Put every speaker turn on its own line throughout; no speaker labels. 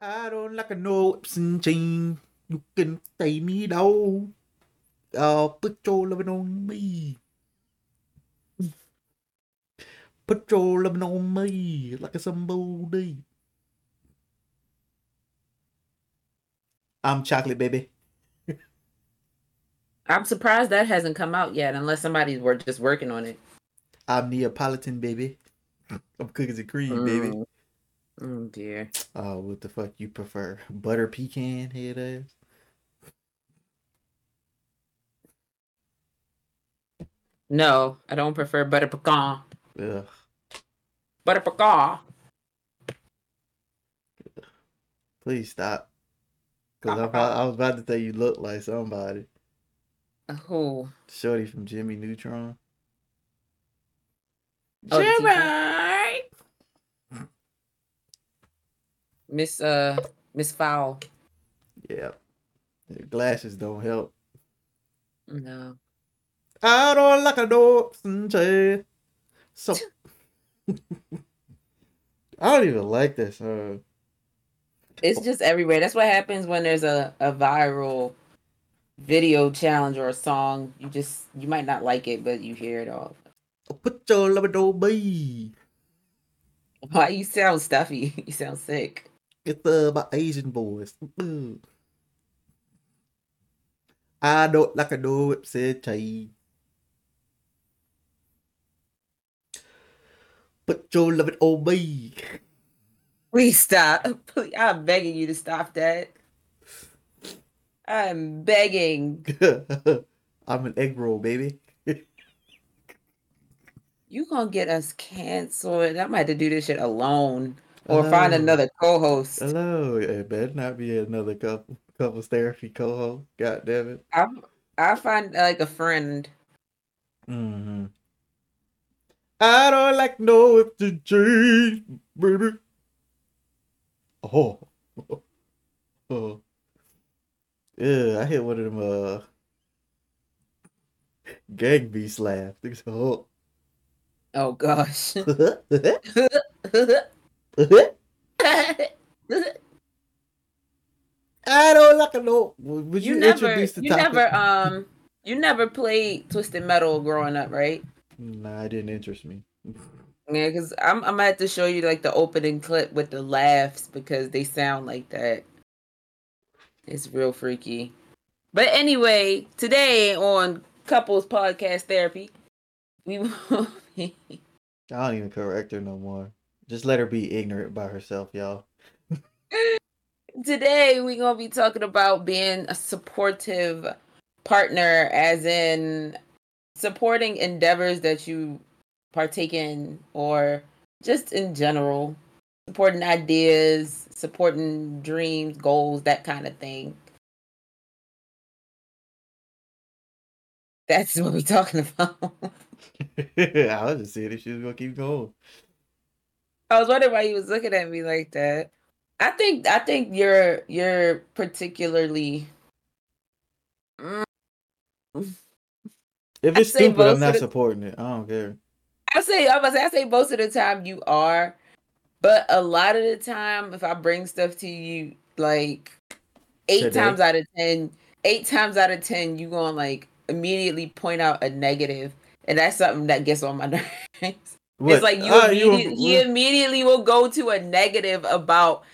I don't like a no whips and chain. You can stay me down. Uh, put your loving on me. Put your loving on me like a somebody. I'm chocolate baby.
I'm surprised that hasn't come out yet, unless somebody's were just working on it.
I'm Neapolitan baby. I'm cookies and cream baby.
Mm. Oh dear.
Oh, what the fuck you prefer? Butter pecan head ass?
No, I don't prefer butter pecan.
Ugh.
Butter pecan.
Please stop. Cause I'm about, I was about to say you look like somebody.
Who?
Shorty from Jimmy Neutron.
Oh, the Miss uh Miss Fowl.
Yeah. The glasses don't help.
No.
I don't like a dog. So I don't even like this song.
It's just everywhere. That's what happens when there's a, a viral video challenge or a song. You just you might not like it, but you hear it all.
Put your love on me.
Why you sound stuffy? You sound sick.
It's uh, my Asian boys. Mm. I don't like a it, said Chay. Put your love it on me.
Please stop. Please, I'm begging you to stop that. I'm begging.
I'm an egg roll, baby.
You gonna get us canceled. I might have to do this shit alone. Or find another co-host.
Hello. It better not be another couple couples therapy co-host. God damn it.
I I find like a friend.
Mm-hmm. I don't like no if to change, baby. Oh. oh. Yeah, I hit one of them uh gang beast laugh. Oh.
Oh gosh.
I don't like a no. Would you,
you never
introduce the
you
topic?
never um you never played twisted metal growing up right
Nah, it didn't interest me.
yeah because I'm, I'm gonna have to show you like the opening clip with the laughs because they sound like that it's real freaky but anyway today on couples podcast therapy we will be
I don't even correct her no more. Just let her be ignorant by herself, y'all.
today we're gonna be talking about being a supportive partner as in supporting endeavors that you partake in or just in general supporting ideas supporting dreams goals that kind of thing that's what we're talking about
I was just seeing if she was gonna keep going.
I was wondering why you was looking at me like that i think i think you're you're particularly Mm,
If it's stupid, I'm not
the-
supporting it. I don't care.
I say I was I say most of the time you are, but a lot of the time if I bring stuff to you like eight
Today?
times out of ten, eight times out of ten you gonna like immediately point out a negative, and that's something that gets on my nerves.
What?
It's like you,
Ah, you-
immediately, he immediately will go to a negative about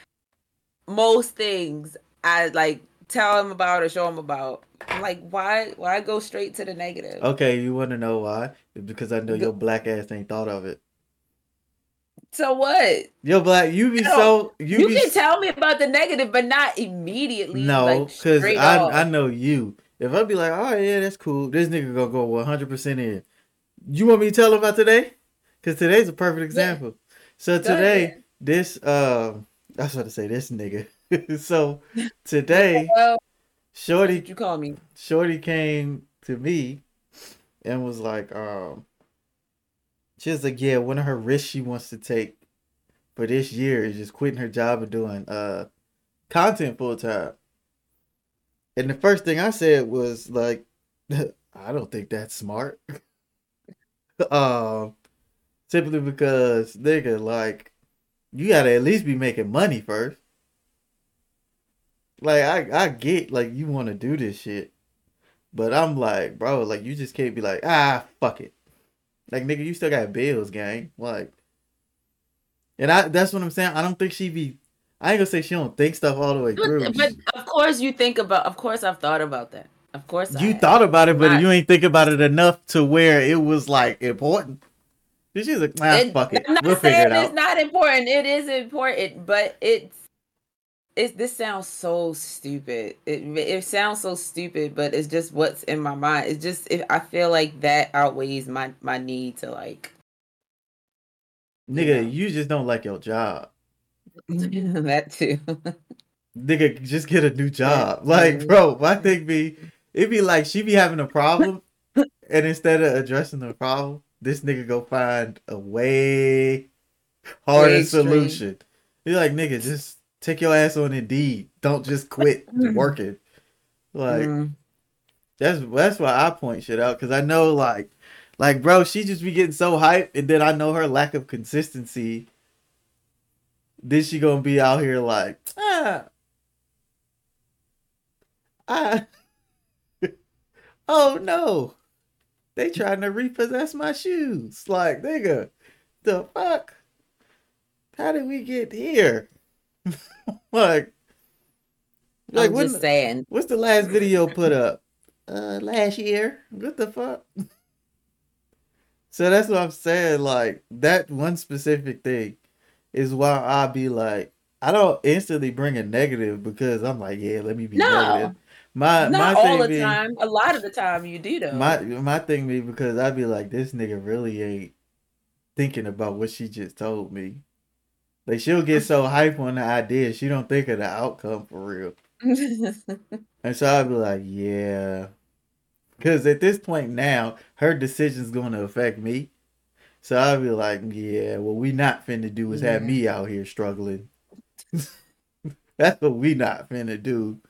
most things I like tell him about or show him about. I'm like, why why go straight to the negative?
Okay, you want to know why? Because I know your black ass ain't thought of it.
So what?
Your black, you be so you,
You
be
can
s-
tell me about the negative, but not immediately.
no, because
straight
I
off.
I know you. If I be like, oh yeah, that's cool. This nigga gonna go 100 percent in. You want me to tell him about today? Because today's a perfect example. So today, this um, I was about to say this nigga. so today,
Well,
Shorty
you call me?
Shorty came to me and was like, um, she was like, yeah, one of her risks she wants to take for this year is just quitting her job and doing uh content full time. And the first thing I said was like, I don't think that's smart. um, simply because nigga, like, you gotta at least be making money first. Like I I get like you want to do this shit, but I'm like, bro, like you just can't be like, ah, fuck it. Like nigga, you still got bills, gang. Like, and I that's what I'm saying. I don't think she be. I ain't gonna say she don't think stuff all the way through.
But, of course you think about. Of course I've thought about that. Of course
you
I
thought about it, but
Not-
you ain't think about it enough to where it was like important. She's like, ah,
It-
fuck it,
I'm not
we'll
saying
figure it
it's not important. It is important, but it's it's this sounds so stupid. It it sounds so stupid, but it's just what's in my mind. It's just if I feel like that outweighs my my need to like
Nigga,
Yeah.
you just don't like your job.
that too.
Nigga, just get a new job. Like, bro, my thing be, it be like she be having a problem, and instead of addressing the problem, this nigga go find a way harder
Way
solution. Be like, nigga, just take your ass on Indeed. Don't just quit working. Like,
Mm.
that's that's why I point shit out because I know like like bro, she just be getting so hyped, and then I know her lack of consistency. Then she gonna be out here like ah ah oh no, they trying to repossess my shoes. Like nigga, the fuck? How did we get here? like like
I'm just saying.
What's the last video put up? Uh, last year. What the fuck? so that's what I'm saying. Like that one specific thing is why I be like, I don't instantly bring a negative because I'm like, yeah, let me be
No.
negative. My
Not
my
all
thing
the
be,
time. A lot of the time you do though.
my my thing be because I be like, this nigga really ain't thinking about what she just told me. Like she'll get so hype on the idea, she don't think of the outcome for real. And so I'd be like, yeah. Because at this point now, her decision's going to affect me. So I'd be like, yeah, what we not finna do is have mm-hmm. me out here struggling. That's what we not finna do.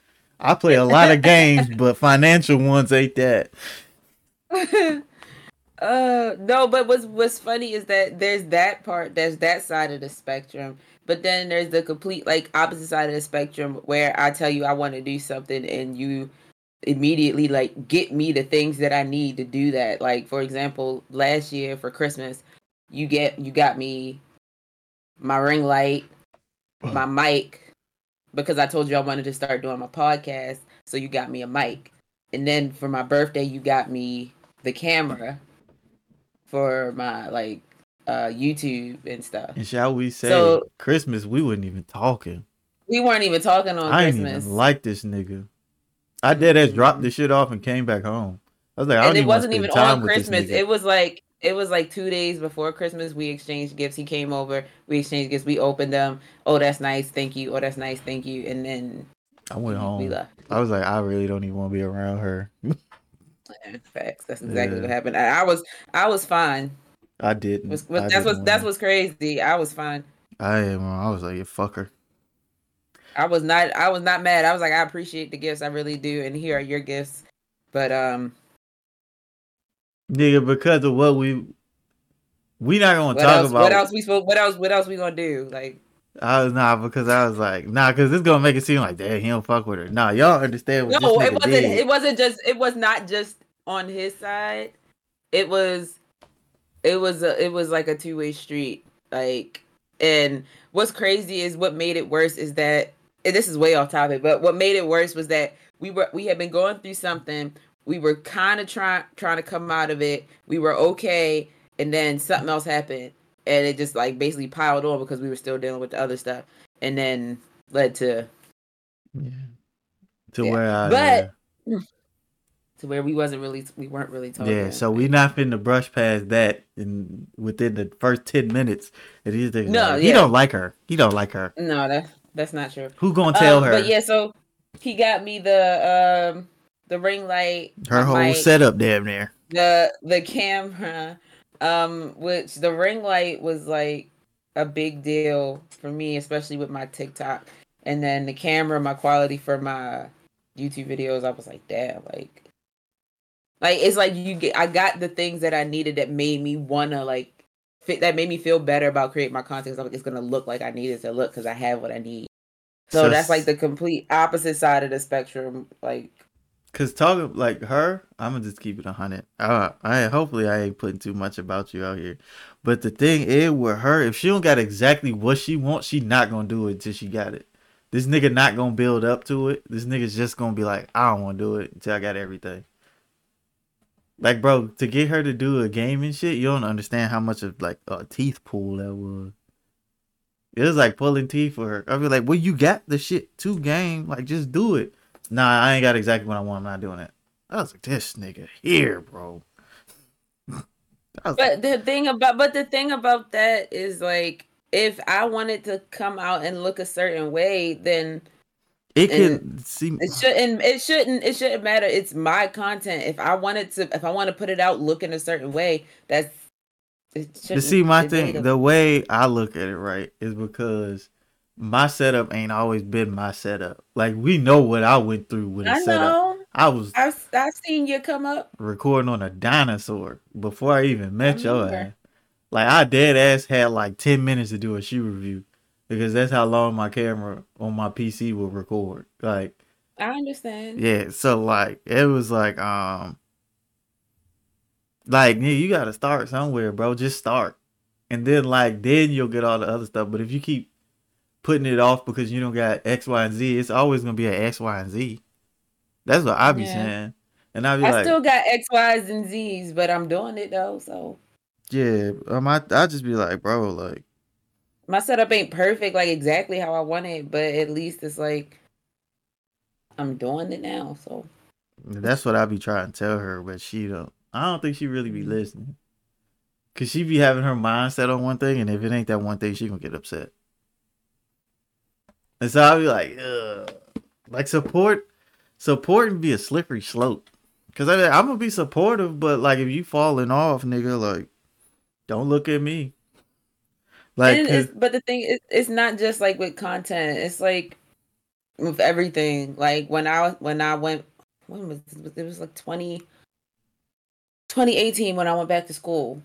I play a lot of games, but financial ones ain't that.
uh no but what's what's funny is that there's that part there's that side of the spectrum but then there's the complete like opposite side of the spectrum where i tell you i want to do something and you immediately like get me the things that i need to do that like for example last year for christmas you get you got me my ring light my mic because i told you i wanted to start doing my podcast so you got me a mic and then for my birthday you got me the camera for my like uh YouTube and stuff.
And shall we say,
So-
Christmas, we wasn't even talking.
We weren't even talking on
I ain't
Christmas.
even like this nigga. I did as dropped the shit off and came back home. I was like, I don't
and it
even
wasn't even on Christmas. It was like it was like two days before Christmas. We exchanged gifts. He came over. We exchanged gifts. We opened them. Oh, that's nice. Thank you. Oh, that's nice. Thank you. And then
I went home.
we left.
I was like, I really don't even want to be around her.
Facts. That's exactly
Yeah.
what happened. And I was I was fine.
I didn't.
Was,
I
that's what's that's what's crazy. I was fine.
I am. I was like, fuck her.
I was not I was not mad. I was like, I appreciate the gifts. I really do. And here are your gifts. But um
Nigga, because of what we we not gonna
what
talk
else
about.
what else we supposed what else what else we gonna do? Like
I was not because I was like, nah, because it's gonna make it seem like, damn, he don't fuck with her. Nah, y'all understand what
no, it wasn't
did.
it wasn't just it was not just on his side. It was it was a, it was like a two-way street. Like and what's crazy is what made it worse is that and this is way off topic, but what made it worse was that we were we had been going through something. We were kind of trying trying to come out of it. We were okay, and then something else happened, and it just like basically piled on because we were still dealing with the other stuff, and then led to
yeah. To
Yeah.
where I
But- to where we wasn't really we weren't really talking.
yeah, so we not finna brush past that in within the first ten minutes. He's thinking,
No,
like, he
yeah.
don't like her. He don't like her.
no that's that's not true.
Who gonna tell
Um,
her?
But yeah, so he got me the um the ring light,
her whole
mic,
setup damn near.
the the camera, um, which the ring light was like a big deal for me, especially with my TikTok. And then the camera, my quality for my YouTube videos, I was like, damn, like, like it's like you get. I got the things that I needed that made me wanna like fit. That made me feel better about creating my content. I'm like, it's gonna look like I need it to look because I have what I need. So, so that's like the complete opposite side of the spectrum. Like,
cause talking like her, I'm gonna just keep it a hundred. Uh, I hopefully I ain't putting too much about you out here, but the thing is with her, if she don't got exactly what she wants, she not gonna do it till she got it. This nigga not gonna build up to it. This nigga's just gonna be like, I don't want to do it until I got everything. Like, bro, to get her to do a game and shit, you don't understand how much of like a teeth pull that was. It was like pulling teeth for her. I'd be like, well, you got the shit to game. Like, just do it. Nah, I ain't got exactly what I want. I'm not doing it. I was like, this nigga here, bro.
but like, the thing about, but the thing about that is like, if I wanted to come out and look a certain way, then
it can seem
it shouldn't it shouldn't it shouldn't matter. It's my content. If I wanted to if I want to put it out looking a certain way, that's
to see my thing the way I look at it right is because my setup ain't always been my setup. Like we know what I went through with a I setup. Know. I was
I've, I've seen you come up
recording on a dinosaur before I even met I your ass. Like I dead ass had like ten minutes to do a shoe review because that's how long my camera on my PC will record. Like
I understand.
Yeah, so like it was like um like, yeah, you gotta start somewhere, bro. Just start. And then like then you'll get all the other stuff. But if you keep putting it off because you don't got X, Y, and Z, it's always gonna be an X, Y, and Z. That's what I be yeah. saying. And I be like
I
like,
still got X, Y's, and Z's, but I'm doing it though. So
yeah, um, I I just be like, bro, like
my setup ain't perfect, like exactly how I want it, but at least it's like I'm doing it now. So
that's what I be trying to tell her, but she don't. I don't think she really be listening. Cause she be having her mindset on one thing, and if it ain't that one thing, she gonna get upset. And so I'll be like, Ugh. like support, support and be a slippery slope. Cause I, I'm gonna be supportive, but like if you falling off, nigga, like don't look at me.
Like, but the thing is, it's not just like with content. It's like with everything. Like when I when I went, when was it? it was like twenty 2018 when I went back to school.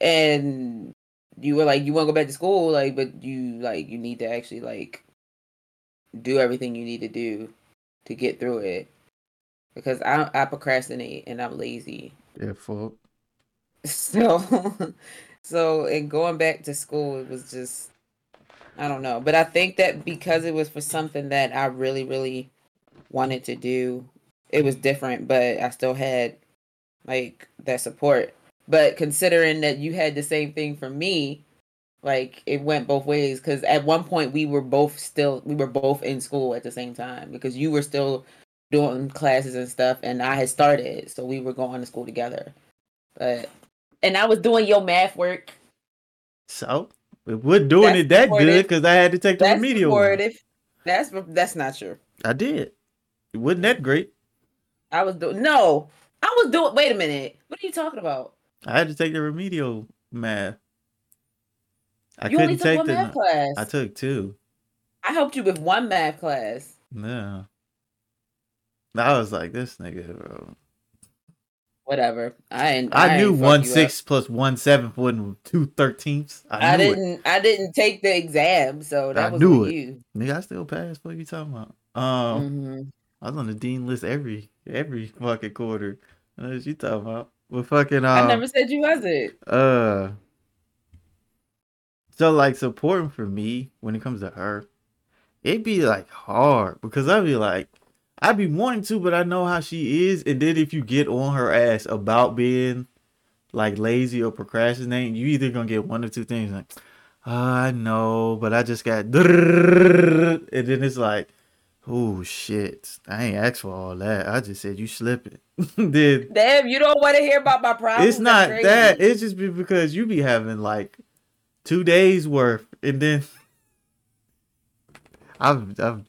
And you were like, you want to go back to school, like, but you like you need to actually like do everything you need to do to get through it. Because I I procrastinate and I'm lazy.
Yeah, fuck.
So so and going back to school it was just I don't know. But I think that because it was for something that I really, really wanted to do, it was different, but I still had like that support. But considering that you had the same thing for me, like it went both ways because at one point we were both still we were both in school at the same time because you were still doing classes and stuff and I had started so we were going to school together. But and I was doing your math work.
So we're doing that's it that good because I had to take the that's remedial. Supportive.
That's that's not true.
I did. It wasn't that great.
I was doing no. I was doing. Wait a minute. What are you talking about?
I had to take the remedial math. I you couldn't take the math class. I took two.
I helped you with one math class.
Yeah. I was like, this nigga, bro.
Whatever. I
I, I knew one six plus one seventh wasn't two thirteenths.
I, I didn't. It. I didn't take the exam, so that I was knew it. you.
Nigga, I still passed. What are you talking about? Um, mm-hmm. I was on the dean list every every fucking quarter. What you talking about? Well, fucking.
I never said you wasn't.
Uh. So like supporting for me when it comes to her, it'd be like hard because I'd be like, I'd be wanting to, but I know how she is, and then if you get on her ass about being like lazy or procrastinating, you either gonna get one or two things like, oh, I know, but I just got, and then it's like, Oh shit! I ain't asked for all that. I just said you slipping.
Did damn? You don't want to hear about my problems?
It's not that. It's just because you be having like two days worth, and then I'm I'm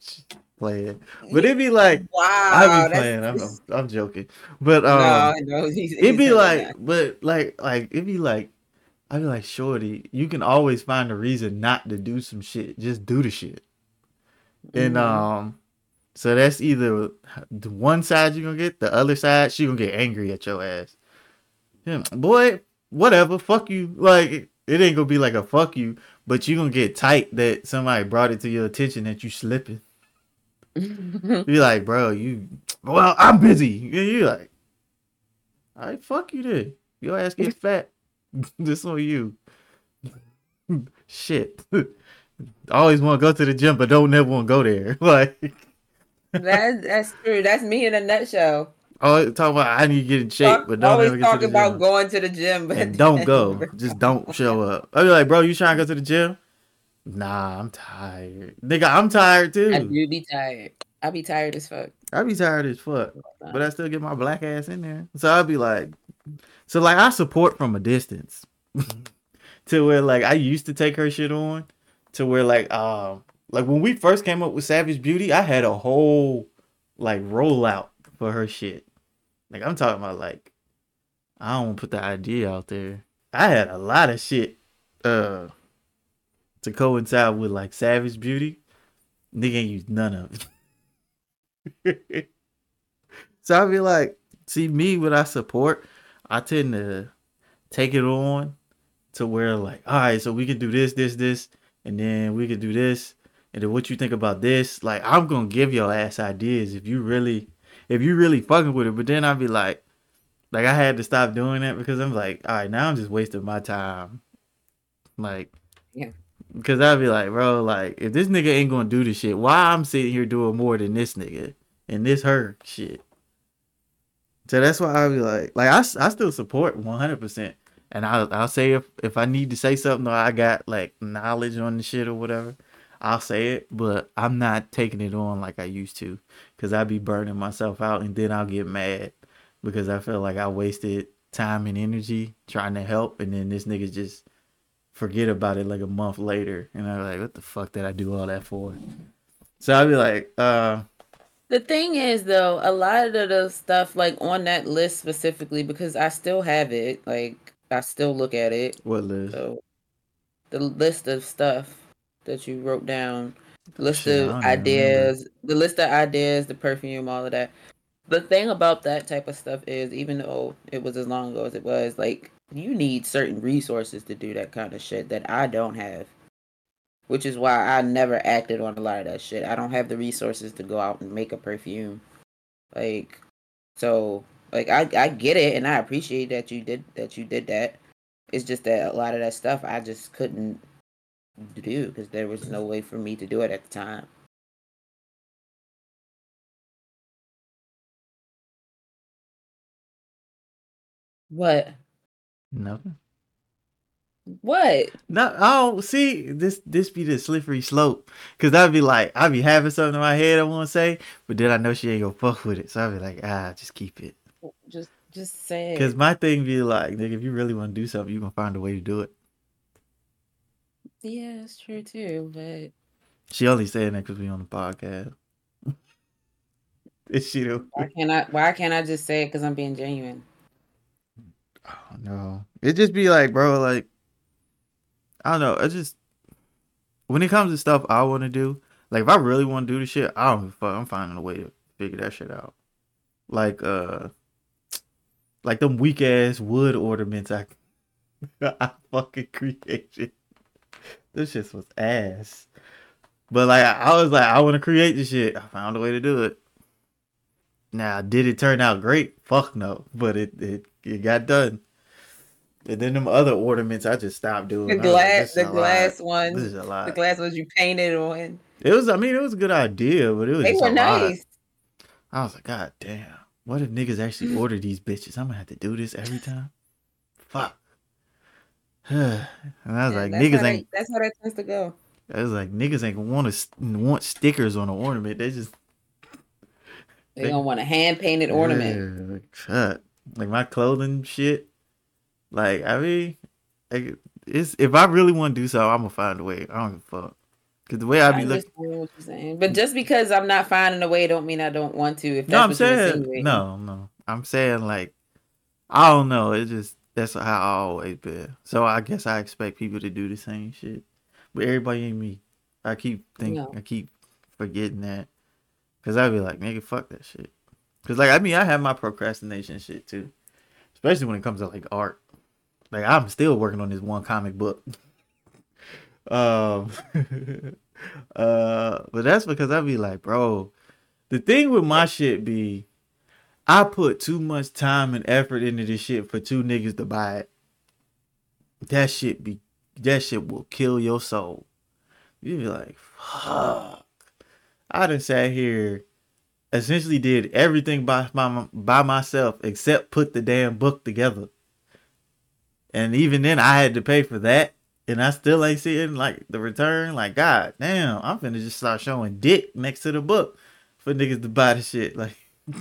playing, but it'd be like wow. I be playing. I'm, I'm, joking, but um, no, no, he's, it'd be like, that. but like like it'd be like I'd be like, shorty, you can always find a reason not to do some shit. Just do the shit. Mm-hmm. And um so that's either the one side you're gonna get, the other side she gonna get angry at your ass. Yeah, boy, whatever, fuck you. Like it ain't gonna be like a fuck you, but you gonna get tight that somebody brought it to your attention that you slipping. you like, bro, you well, I'm busy. You like, all right, fuck you then. Your ass get fat. this on you. Shit. always want to go to the gym, but don't never want to go there. Like
that's that's true. That's me in a nutshell.
Oh, talk about I need to get in shape,
Talk,
but don't
always
ever get
talk
to the
about
gym.
going to the gym, but
and don't go. Just don't show up. I be like, bro, you trying to go to the gym? Nah, I'm tired. Nigga, I'm tired too.
I do be tired. I be tired as fuck.
I be tired as fuck, but I still get my black ass in there. So I'll be like, so like I support from a distance, to where like I used to take her shit on, to where like um like when we first came up with Savage Beauty, I had a whole like rollout for her shit. Like I'm talking about like I don't put the idea out there. I had a lot of shit uh to coincide with like Savage Beauty. Nigga ain't used none of it. so I be like, see me when I support, I tend to take it on to where like, all right, so we can do this, this, this, and then we can do this, and then what you think about this? Like, I'm gonna give your ass ideas if you really, if you really fucking with it. But then I'd be like, like I had to stop doing that because I'm like, all right, now I'm just wasting my time. Like,
Yeah.
Because I'd be like, bro, like if this nigga ain't gonna do the shit, why I'm sitting here doing more than this nigga and this her shit. So that's why I be like, like I, I still support 100, percent and I'll I'll say if if I need to say something or I got like knowledge on the shit or whatever, I'll say it. But I'm not taking it on like I used to, cause I'd be burning myself out and then I'll get mad because I feel like I wasted time and energy trying to help, and then this nigga just forget about it like a month later, and I'm like, what the fuck did I do all that for? So I'd be like, uh,
The thing is, though, a lot of the stuff like on that list specifically, because I still have it, like I still look at it.
what list?
So the list of stuff that you wrote down, list
Shit,
of ideas, the list of ideas, the perfume, all of that. The thing about that type of stuff is, even though it was as long ago as it was, like you need certain resources to do that kind of shit that I don't have. Which is why I never acted on a lot of that shit. I don't have the resources to go out and make a perfume. Like so like I, I get it and I appreciate that you did that you did that. It's just that a lot of that stuff I just couldn't do because there was no way for me to do it at the time. What?
Nothing.
What?
No, oh, see, this this be the slippery slope, cause I'd be like, I'd be having something in my head I want to say, but then I know she ain't gonna fuck with it, so I'd be like, ah, just keep it.
Just just say
Cause my thing be like, nigga, if you really want to do something, you gonna find a way to do it.
Yeah, that's true too, but
She only saying that cause we on the podcast. Is she though?
why can't I why can't I just say it because I'm being genuine?
Oh no. It just be like, bro, like I don't know. I just when it comes to stuff I want to do, like if I really want to do the shit, I don't fuck. I'm finding a way to figure that shit out. Like uh, like them weak ass wood ornaments I I fucking created. This shit was ass. But like I was like, I want to create this shit. I found a way to do it. Now, did it turn out great? Fuck no. But it it, it got done. And then them other ornaments, I just stopped doing.
The
was like,
glass the
glass lot.
glass
This is a lot.
the glass ones you painted on.
It was. I mean, it was a good idea, but it was
They were
a lot.
nice.
I was like, God damn. What if niggas actually order these bitches? I'm gonna have to do this every time. Fuck. and I was
Yeah,
like,
that's
niggas
how
ain't.
They, that's how that tends to go.
I was like, niggas ain't want to want stickers on an ornament. They just
They
They-
don't want a hand painted ornament.
Like. Like my clothing shit. Like I mean, like, it's if I really want to do something, I'm gonna find a way. I don't give a fuck. Cause the way I be looking.
understand what you're saying, but just because I'm not finding a way, don't mean I don't want to. If that's
No, I'm saying no, no. I'm saying like I don't know. It just that's how I always been. So I guess I expect people to do the same shit, but everybody ain't me. I keep think
No.
I keep forgetting that because I be like, nigga, fuck that shit. Cause like I mean, I have my procrastination shit too, especially when it comes to like art. Like I'm still working on this one comic book. Um, uh, but that's because I be like, bro, the thing with my shit be, I put too much time and effort into this shit for two niggas to buy it. That shit be, that shit will kill your soul. You be like, fuck. I done sat here, essentially did everything by my by myself except put the damn book together. And even then, I had to pay for that and I still ain't seeing like the return. Like, god damn, I'm finna just start showing dick next to the book for niggas to buy the shit. Like,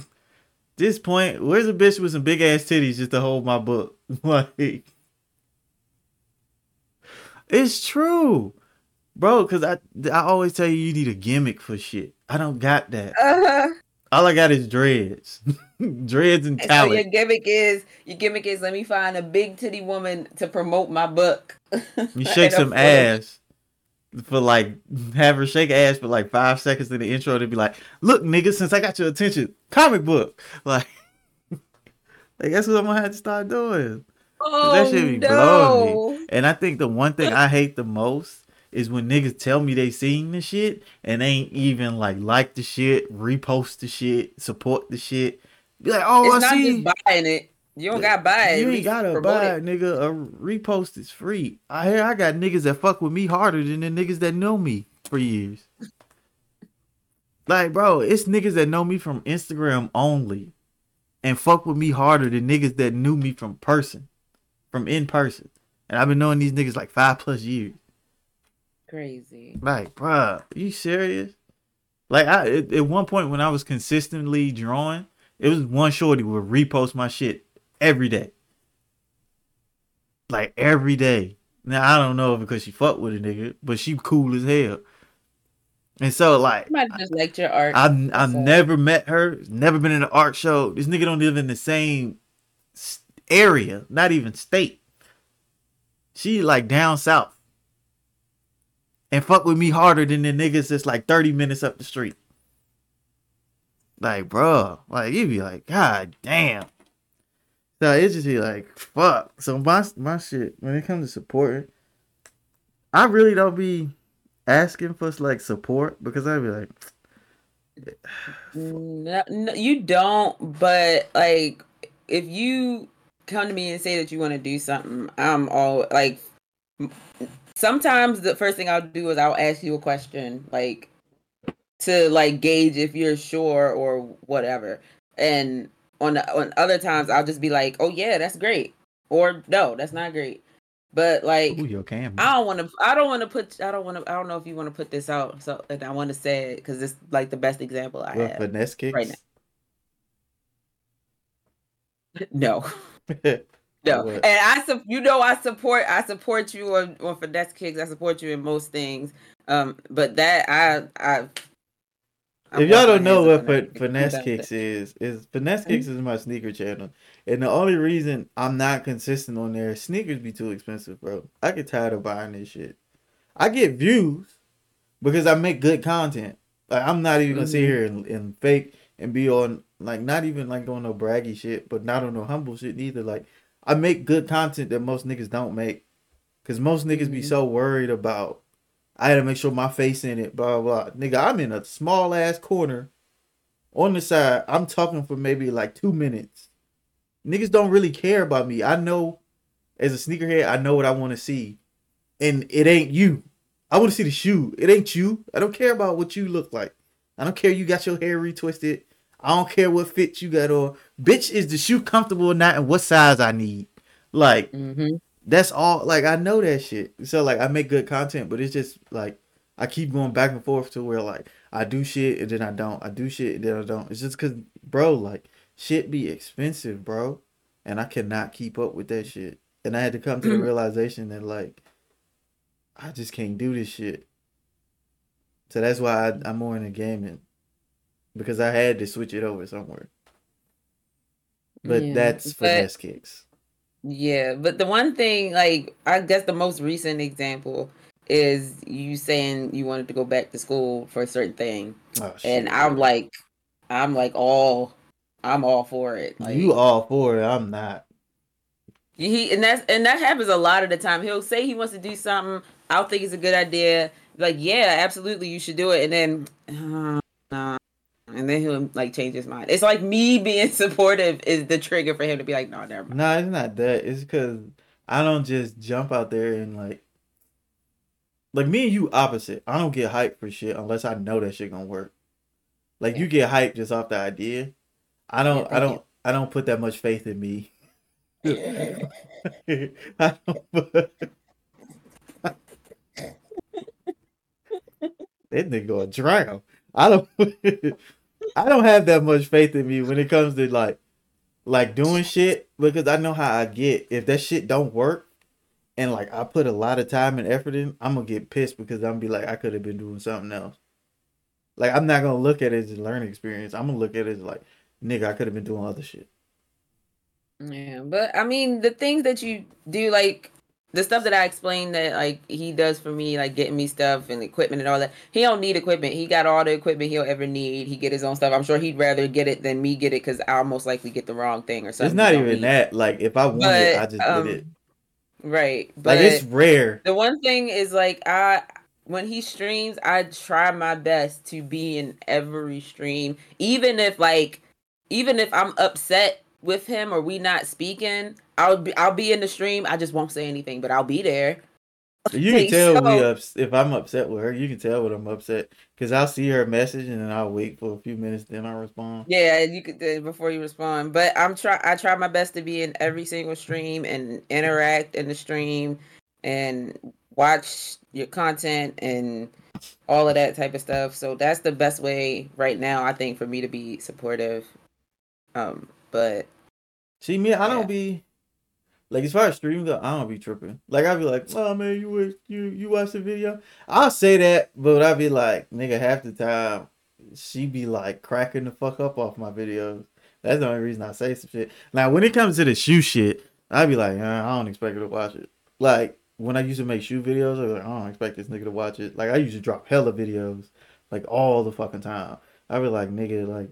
this point, where's a bitch with some big ass titties just to hold my book? like, it's true, bro. Cause I I always tell you you need a gimmick for shit. I don't got that. Uh-huh. All I got is dreads. dreads and talent.
So your gimmick is your gimmick is let me find a big titty woman to promote my book.
You shake some ass for like have her shake ass for like five seconds in the intro to be like, look, nigga, since I got your attention, comic book. Like, like that's what I'm gonna have to start doing. Oh, that be no. blowing me. And I think the one thing I hate the most is when niggas tell me they seen the shit and they ain't even like like the shit, repost the shit, support the shit. Be like, oh, it's I not see.
buying it. You don't gotta buy it.
You ain't gotta buy it, nigga. A repost is free. I hear I got niggas that fuck with me harder than the niggas that know me for years. like, bro, it's niggas that know me from Instagram only and fuck with me harder than niggas that knew me from person, from in person. And I've been knowing these niggas like five plus years
crazy.
Like, bruh, you serious? Like, I at one point when I was consistently drawing, it was one shorty would repost my shit every day. Like every day. Now I don't know because she fucked with a nigga, but she cool as hell. And so like,
I might just liked your art.
I've I've so. never met her. Never been in an art show. This nigga don't live in the same area, not even state. She like down south and fuck with me harder than the niggas that's like 30 minutes up the street. Like, bro, like you be like, God damn. So it's just be like, fuck. So my my shit, when it comes to support, I really don't be asking for like support because I'd be like
no, no, you don't, but like if you come to me and say that you want to do something, I'm all like sometimes the first thing I'll do is I'll ask you a question, like to like gauge if you're sure or whatever. And on the, on other times I'll just be like, "Oh yeah, that's great," or "No, that's not great." But like, Ooh, your camera. I don't want to. I don't want to put. I don't want to. I don't know if you want to put this out. So and I want to say it because it's like the best example I have.
Finesse kicks
right now. No. No, and I you know I support I support you on on finesse kicks. I support you in most things. Um, but that I I.
If y'all don't know what fin- finesse kicks is, is finesse kicks mm-hmm. is my sneaker channel, and the only reason I'm not consistent on there, sneakers be too expensive, bro. I get tired of buying this shit. I get views because I make good content. Like I'm not even gonna mm-hmm. sit here and, and fake and be on like not even like on no braggy shit, but not on no humble shit neither. Like I make good content that most niggas don't make. Cause most niggas mm-hmm. be so worried about I had to make sure my face in it, blah blah. Nigga, I'm in a small ass corner on the side. I'm talking for maybe like two minutes. Niggas don't really care about me. I know as a sneakerhead, I know what I want to see. And it ain't you. I want to see the shoe. It ain't you. I don't care about what you look like. I don't care you got your hair retwisted. I don't care what fit you got on. Bitch, is the shoe comfortable or not, and what size I need? Like, mm-hmm. That's all. Like, I know that shit. So, like, I make good content, but it's just like I keep going back and forth to where like I do shit and then I don't. I do shit and then I don't. It's just cause, bro, like shit be expensive, bro, and I cannot keep up with that shit. And I had to come to the mm. realization that like I just can't do this shit. So that's why I, I'm more in into gaming because I had to switch it over somewhere. But yeah, that's finesse kicks.
Yeah, but the one thing, like I guess the most recent example is you saying you wanted to go back to school for a certain thing, oh, and I'm like, I'm like all, I'm all for it.
Like, you all for it? I'm not.
He and that's and that happens a lot of the time. He'll say he wants to do something, I'll think it's a good idea. Like, yeah, absolutely, you should do it. And then, uh, nah. And then he'll like change his mind. It's like me being supportive is the trigger for him to be like, no, never mind.
No, it's not that. It's because I don't just jump out there and like, like me and you opposite. I don't get hyped for shit unless I know that shit gonna work. Like you get hyped just off the idea. I don't.
Yeah,
I don't.
thank
I don't put that much faith in me. I don't put... that nigga gonna drown. I don't. I don't have that much faith in me when it comes to like, like doing shit because I know how I get. If that shit don't work, and like I put a lot of time and effort in, I'm gonna get pissed because I'm gonna be like I could have been doing something else. Like I'm not gonna look at it as a learning experience. I'm gonna look at it as like, nigga, I could have been doing other shit.
Yeah, but I mean, the things that you do, like the stuff that I explained that like he does for me, like getting me stuff and equipment and all that. He don't need equipment. He got all the equipment he'll ever need. He get his own stuff. I'm sure he'd rather get it than me get it because I'll most likely get the wrong thing or something.
It's not even
need.
that. Like if I want it, I just
um,
get it.
Right, but
Like it's rare.
the one thing is like I when he streams, I try my best to be in every stream, even if like even if I'm upset with him or we not speaking, I'll be I'll be in the stream. I just won't say anything, but I'll be there.
You can tell we ups- if I'm upset with her. You can tell when I'm upset because I'll see her message and then I'll wait for a few minutes, then I'll respond.
Yeah, you could uh, before you respond. But I'm try I try my best to be in every single stream and interact in the stream and watch your content and all of that type of stuff. So that's the best way right now, I think, for me to be supportive. Um, but
See me, I
Yeah.
don't be like as far as streams go, I don't be tripping. Like I'll be like, oh man, you watch you you watch the video. I'll say that, but I'll be like, nigga, half the time she be like cracking the fuck up off my videos. That's the only reason I say some shit. Now when it comes to the shoe shit, I'd be like, uh, I don't expect her to watch it. Like when I used to make shoe videos, I was like, I don't expect this nigga to watch it. Like I used to drop hella videos, like all the fucking time. I'd be like, nigga, like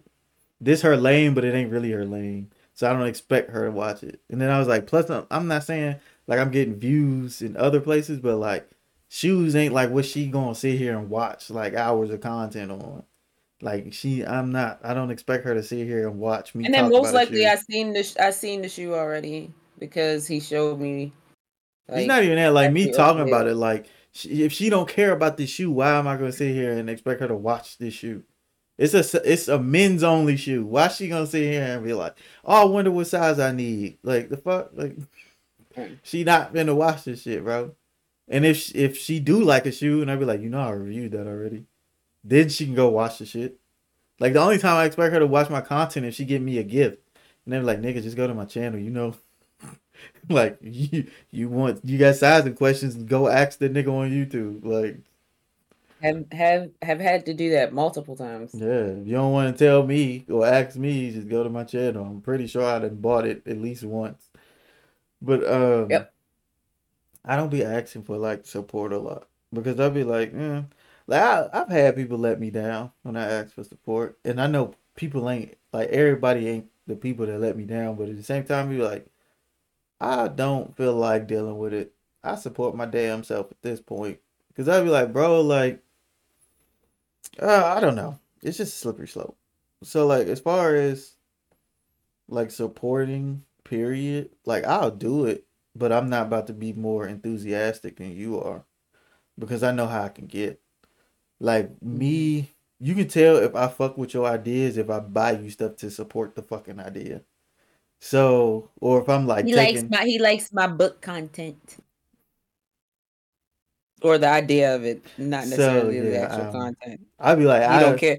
this her lane, but it ain't really her lane. So I don't expect her to watch it. And then I was like, plus I'm- I'm not saying like I'm getting views in other places, but like shoes ain't like what she gonna sit here and watch like hours of content on. Like she, I'm not. I don't expect her to sit here and watch me.
and then most likely. I seen the sh- I seen the shoe already because he showed me.
it's not even that. Like me talking about it. Like she, if she don't care about this shoe, why am I gonna sit here and expect her to watch this shoe? It's a it's a men's only shoe. Why she gonna sit here and be like, oh, I wonder what size I need? Like the fuck, like she not gonna watch this shit, bro. And if she, if she do like a shoe, and I be like, you know, I reviewed that already. Then she can go watch the shit. Like the only time I expect her to watch my content if she give me a gift, and they be like, nigga, just go to my channel, you know. like you you want you got sizing questions, go ask the nigga on YouTube. Like
have have have had to do that multiple times.
Yeah, if you don't want to tell me or ask me, just go to my channel. I'm pretty sure I done bought it at least once. But um
Yep.
I don't be asking for like support a lot because I'll be like, eh. like I, I've had people let me down when I ask for support, and I know people ain't like everybody ain't the people that let me down, but at the same time, be like, I don't feel like dealing with it. I support my damn self at this point because I'd be like, bro, like, uh, I don't know. It's just a slippery slope. So like, as far as like supporting, period, like I'll do it, but I'm not about to be more enthusiastic than you are because I know how I can get. Like me, you can tell if I fuck with your ideas if I buy you stuff to support the fucking idea. So, or if I'm like
He
taking,
likes my he likes my book content. Or the idea of it, not
So,
necessarily the actual
um,
content.
I'd be like,
You
I
don't care.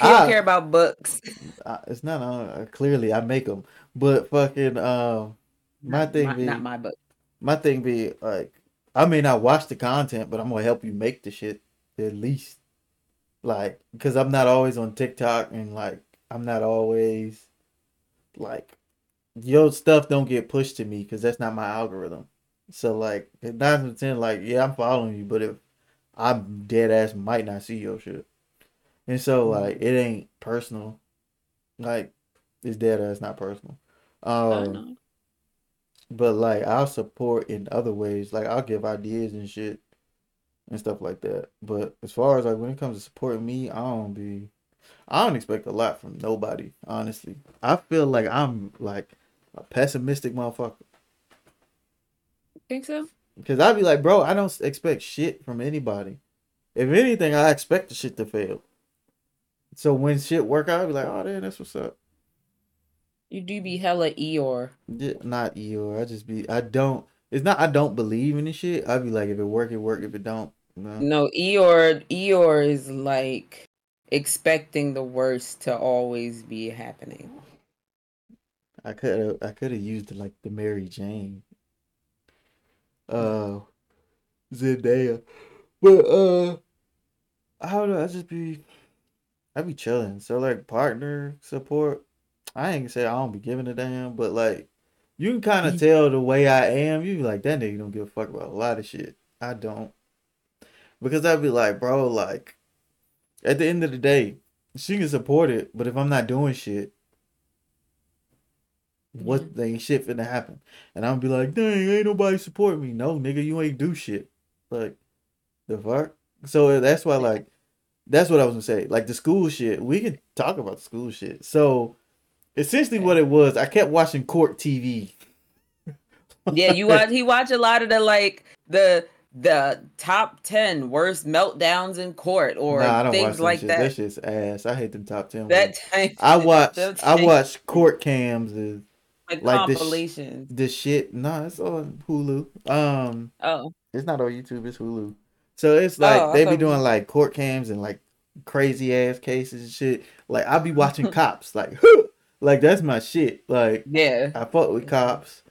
I-
don't care about books.
I, it's not uh, clearly I make them, but fucking um, my
Not
thing
my,
be
not my book.
my thing be like I may not watch the content, but I'm gonna help you make the shit at least. Like, because I'm not always on TikTok and like I'm not always like your stuff don't get pushed to me because that's not my algorithm. So like nine of ten, like yeah, I'm following you, but if I'm dead ass might not see your shit, and so
Mhm.
like it ain't personal. Like it's dead ass not personal. Um, but like I'll support in other ways. Like I'll give ideas and shit. and stuff like that. But as far as like when it comes to supporting me, I don't be I don't expect a lot from nobody, honestly. I feel like I'm like a pessimistic motherfucker.
Think so?
Because I'd be like, bro, I don't expect shit from anybody. If anything, I expect the shit to fail. So when shit work out, I'd be like, oh, damn, that's what's up.
You do be hella Eeyore.
Yeah, not Eeyore. I just be, I don't, it's not, I don't believe in this shit. I'd be like, if it work, it work. If it don't, no.
No, Eeyore, Eeyore is like expecting the worst to always be happening.
I could have, I could have used like the Mary Jane. Uh, Zendaya. But, uh, I don't know. I just be, I be chilling. So like partner support, I ain't gonna say I don't be giving a damn, but like you can kind of tell the way I am. You be like that nigga don't give a fuck about a lot of shit. I don't, because I'd be like, bro, like at the end of the day, she can support it, but if I'm not doing shit, what
mm-hmm.
they ain't shit finna happen, and I'll be like, dang, ain't nobody support me. No, nigga, you ain't do shit. Like the fuck. So uh, that's why like that's what I was gonna say. Like the school shit, we can talk about the school shit. So essentially, what it was, I kept watching court TV.
Yeah, you watch. He watch a lot of the like the the top ten worst meltdowns in court or
nah, I don't watch
things like
shit.
that.
That shit's ass. I hate them top ten.
That
ones.
type.
I watch. I watch court cams. Is
like,
like this sh- the shit. No, it's on Hulu. Um,
oh,
it's not on YouTube. It's Hulu. So it's like
Oh,
they
thought
be doing like court cams and like crazy ass cases and shit. Like I be watching cops. Like, who? like that's my shit. Like
yeah.
I fuck with cops.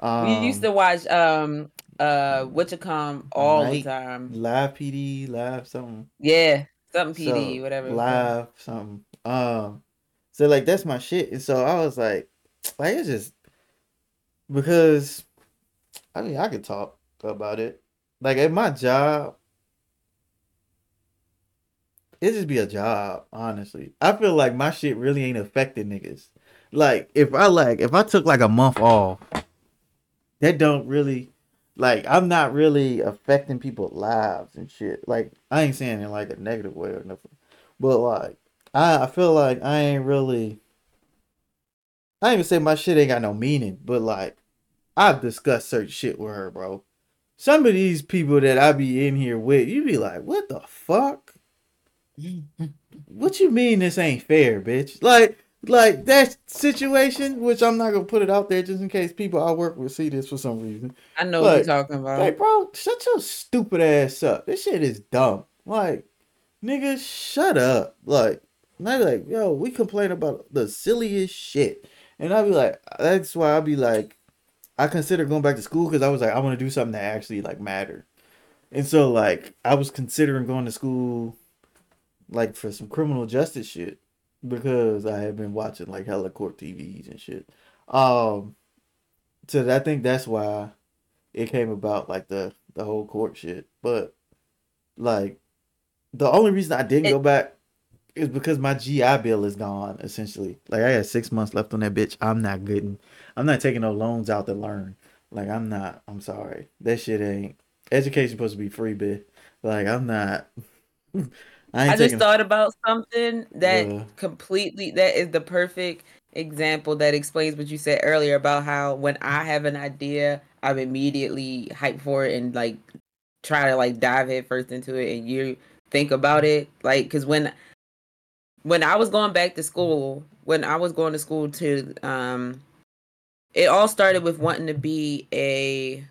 Um,
we used to watch um uh Witchcom all
Night-
the time.
live PD, live something.
Yeah, something
So,
PD, whatever. it.
Live something. Um, so like that's my shit, and so I was like, like it's just because, I mean, I could talk about it. Like at my job, it just be a job. Honestly, I feel like my shit really ain't affecting niggas. Like if I like if I took like a month off, that don't really like I'm not really affecting people's lives and shit. Like I ain't saying in like a negative way or nothing. But like I I feel like I ain't really I ain't even say my shit ain't got no meaning, but like I've discussed certain shit with her, bro. Some of these people that I be in here with, you be like, what the fuck? What you mean this ain't fair, bitch? Like, like that situation, which I'm not gonna put it out there just in case people I work with see this for some reason.
I know what you're talking about.
Like, bro, shut your stupid ass up. This shit is dumb. Like, nigga, shut up. Like, be like, yo, we complain about the silliest shit. And I'd be like, that's why I'd be like, I consider going back to school because I was like, I want to do something that actually like matter. And so like, I was considering going to school, like for some criminal justice shit, because I had been watching like hella court TVs and shit. Um, so I think that's why it came about like the the whole court shit. But like the only reason I didn't
It-
go back is because my GI bill is gone essentially. Like I got six months left on that bitch. I'm not getting I'm not taking no loans out to learn. Like I'm not I'm sorry. That shit ain't education supposed to be free, bitch. Like I'm not I
I just thought about something that
Yeah.
completely that is the perfect example that explains what you said earlier about how when I have an idea, I'm immediately hyped for it and like try to like dive head first into it and you think about it like because when when I was going back to school, when I was going to school to um it all started with wanting to be a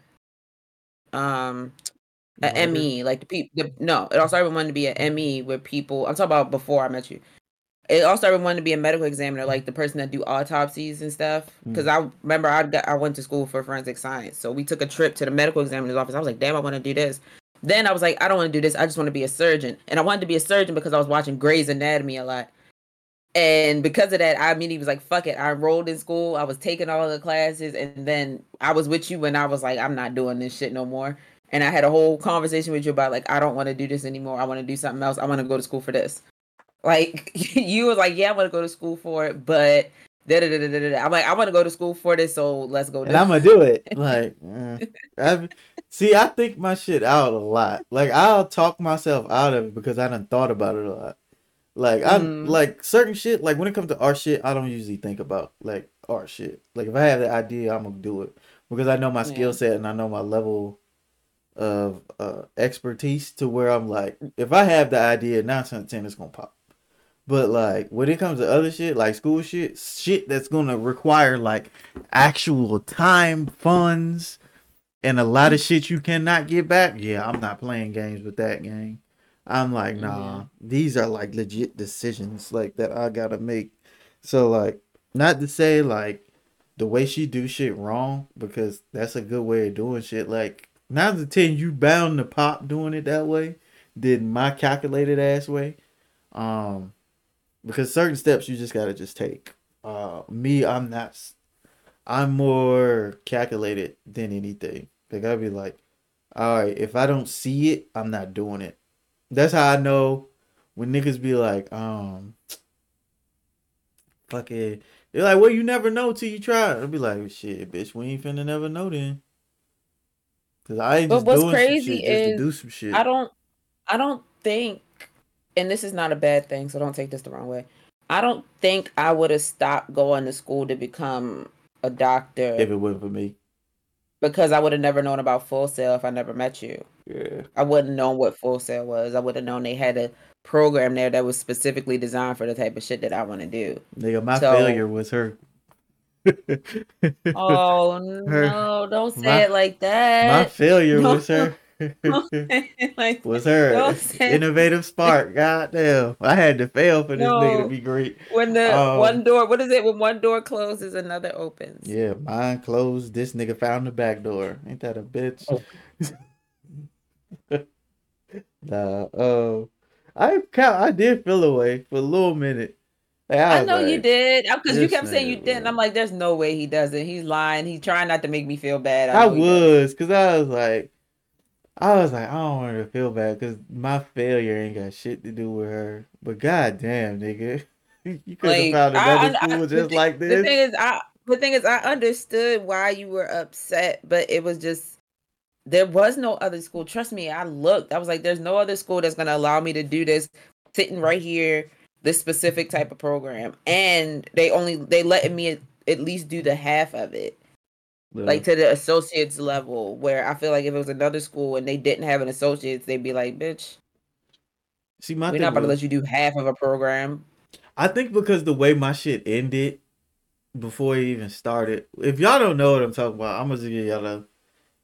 um a. ME, like the people. No, it all started with wanting to be a ME, where people. I'm talking about before I met you. It all started with wanting to be a medical examiner, like the person that do autopsies and stuff. Because I remember I got I went to school for forensic science, so we took a trip to the medical examiner's office. I was like, damn, I want to do this. Then I was like, I don't want to do this. I just want to be a surgeon, and I wanted to be a surgeon because I was watching Grey's Anatomy a lot. And because of that, I immediately was like, fuck it. I enrolled in school. I was taking all the classes. And then I was with you when I was like, I'm not doing this shit no more. And I had a whole conversation with you about like, I don't want to do this anymore. I want to do something else. I want to go to school for this. Like you were like, yeah, I want to go to school for it, but da da da da da. I'm like, I want to go to school for this, so let's go.
and I'm gonna do it. Like, eh. See, I think my shit out a lot. Like I'll talk myself out of it because I done thought about it a lot. Like I'm
Mm.
like certain shit. Like when it comes to art shit, I don't usually think about like art shit. Like if I have the idea, I'm gonna do it because I know my skill set and I know my level of uh expertise to where I'm like, if I have the idea, nine out of ten it's gonna pop. But like when it comes to other shit, like school shit, shit that's gonna require like actual time, funds, and a lot of shit you cannot get back. Yeah, I'm not playing games with that game. I'm like, nah,
Yeah.
these are like legit decisions like that I gotta make. So like, not to say like the way she do shit wrong because that's a good way of doing shit. Like nine to ten, you bound to pop doing it that way than my calculated ass way. Um, because certain steps you just gotta just take. Uh, me, I'm not. I'm more calculated than anything. Like I'd be like, all right, if I don't see it, I'm not doing it. That's how I know when niggas be like, um, fucking, they're like, well, you never know till you try. I'll be like, shit, bitch, we ain't finna never know then. Cause I ain't
But
just
what's
doing
crazy
some shit just to do some shit.
I don't I don't think and this is not a bad thing, so don't take this the wrong way. I don't think I would have stopped going to school to become a doctor
if it wasn't for me.
because I would have never known about Full Sail if I never met you.
Yeah.
I wouldn't know what Full Sail was. I would have known they had a program there that was specifically designed for the type of shit that I want to do.
Nigga, my
So-
failure was her.
Oh no, don't say
my-
it like that.
my
failure
was her.
like,
was her innovative spark. Goddamn. I had to fail for this nigga to be great.
when the
Um,
one door, what is it? When one door closes, another opens.
Yeah, mine closed. This nigga found the back door. Ain't that a bitch?
Oh.
nah, uh, I count. I did feel away for a little minute. Like, I,
I
was
know you did because you kept saying you didn't.
bro.
I'm like, there's no way he doesn't. He's lying. He's trying not to make me feel bad.
I
know he does.
was, cause I was like, I was like, I don't want her to feel bad, cause my failure ain't got shit to do with her. But goddamn, nigga, you could have found another
I- I-
school just
thing-
like
The
this.
thing is, I the thing is, I understood why you were upset, but it was just there was no other school. Trust me, I looked. I was like, there's no other school that's gonna allow me to do this sitting right here, this specific type of program, and they only they letting me at, at least do the half of it. Like to the associates level where I feel like if it was another school and they didn't have an associates, they'd be like, bitch,
see, my
we're not about to let you do half of a program.
I think because the way my shit ended before it even started. If y'all don't know what I'm talking about, I'm gonna give y'all the,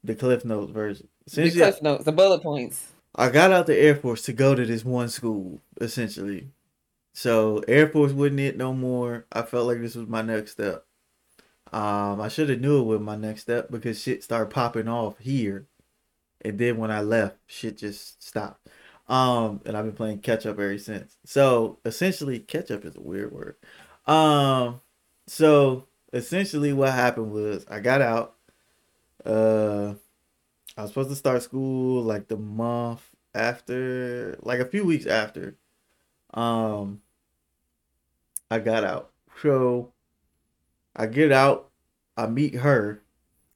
the Cliff Notes version. Since The
cliff notes, the bullet points.
I got out the Air Force to go to this one school, essentially. So Air Force wasn't it no more. I felt like this was my next step. Um, I should have knew it with my next step because shit started popping off here, and then when I left, shit just stopped. Um, and I've been playing catch up ever since. So essentially, catch up is a weird word. Um, so essentially, what happened was I got out. Uh, I was supposed to start school like the month after, like a few weeks after. Um, I got out. So I get out, I meet her,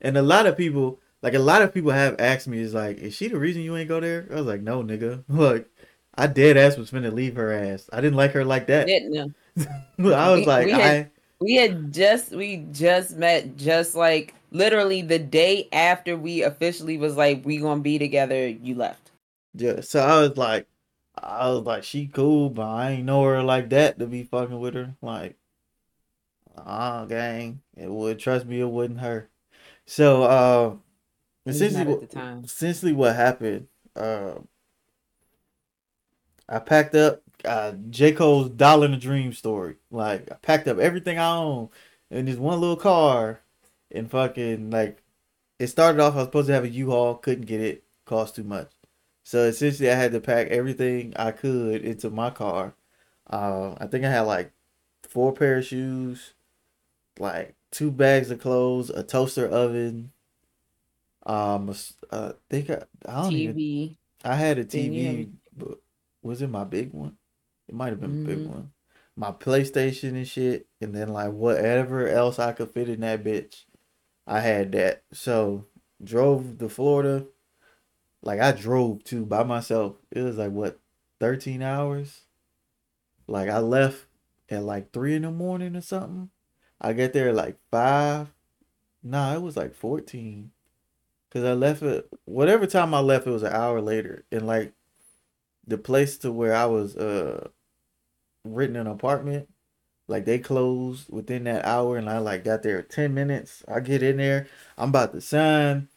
and a lot of people, like a lot of people have asked me, is like, is she the reason you ain't go there? I was like, no, nigga. Like, I dead ass was finna leave her ass. I didn't like her like that.
Didn't know.
I was
We-
like,
we
I.
had- We had just we just met just like literally the day after we officially was like we gonna be together, you left.
Yeah, so I was like, I was like, she cool, but I ain't know her like that to be fucking with her. Like, ah, gang, it would trust me, it wouldn't hurt. So, uh, essentially,
at the
what,
time.
essentially what happened, uh, I packed up uh, J Cole's Dollar and a Dream story. Like, I packed up everything I own in this one little car, and fucking like, it started off. I was supposed to have a U-Haul, couldn't get it, cost too much. So essentially, I had to pack everything I could into my car. Uh, I think I had like four pair of shoes, like two bags of clothes, a toaster oven. Um, uh, I think I, don't even.
TV.
I had a TV, but was it my big one? It might have been a big
Mhm.
one. My PlayStation and shit, and then like whatever else I could fit in that bitch, I had that. So drove to Florida, like I drove to by myself. It was like what, thirteen hours. Like I left at like three in the morning or something. I get there like five. Nah, it was like fourteen. Cause I left it whatever time I left, it was an hour later. And like the place to where I was uh renting an apartment, like they closed within that hour and I like got there 10 minutes. I get in there, I'm about to sign,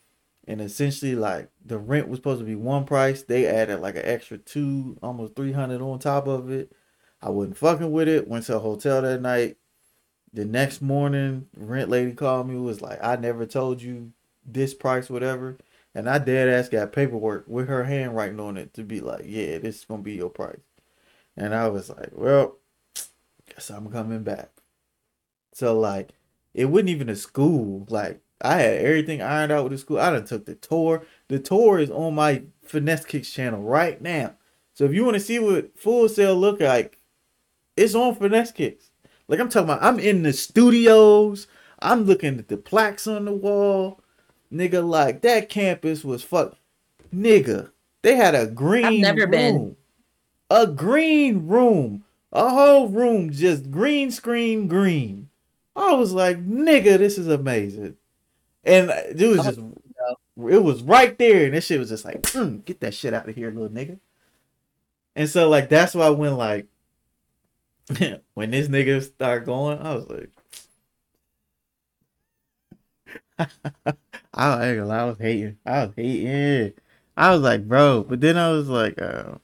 and essentially like the rent was supposed to be one price. They added like an extra two, almost 300 on top of it. I wasn't fucking with it. Went to a hotel that night. The next morning, rent lady called me, was like, I never told you this price, whatever. And I dead ass got paperwork with her handwriting on it to be like, yeah, this is gonna be your price. And I was like, well, guess I'm coming back. So like, it wasn't even a school. Like I had everything ironed out with the school. I done took the tour. The tour is on my Finesse Kicks channel right now. So if you want to see what Full Sail look like, it's on Finesse Kicks. Like I'm talking about, I'm in the studios. I'm looking at the plaques on the wall. Nigga, like that campus was fuck. Nigga, they had a green I've never room. Been. A green room. A whole room just green screen green. I was like, nigga, this is amazing. And it was just it was right there, and this shit was just like, mm, get that shit out of here, little nigga. And so like that's why when like when this nigga started going, I was like, I, I was hating. I was hating. I was like, bro. But then I was like, uh,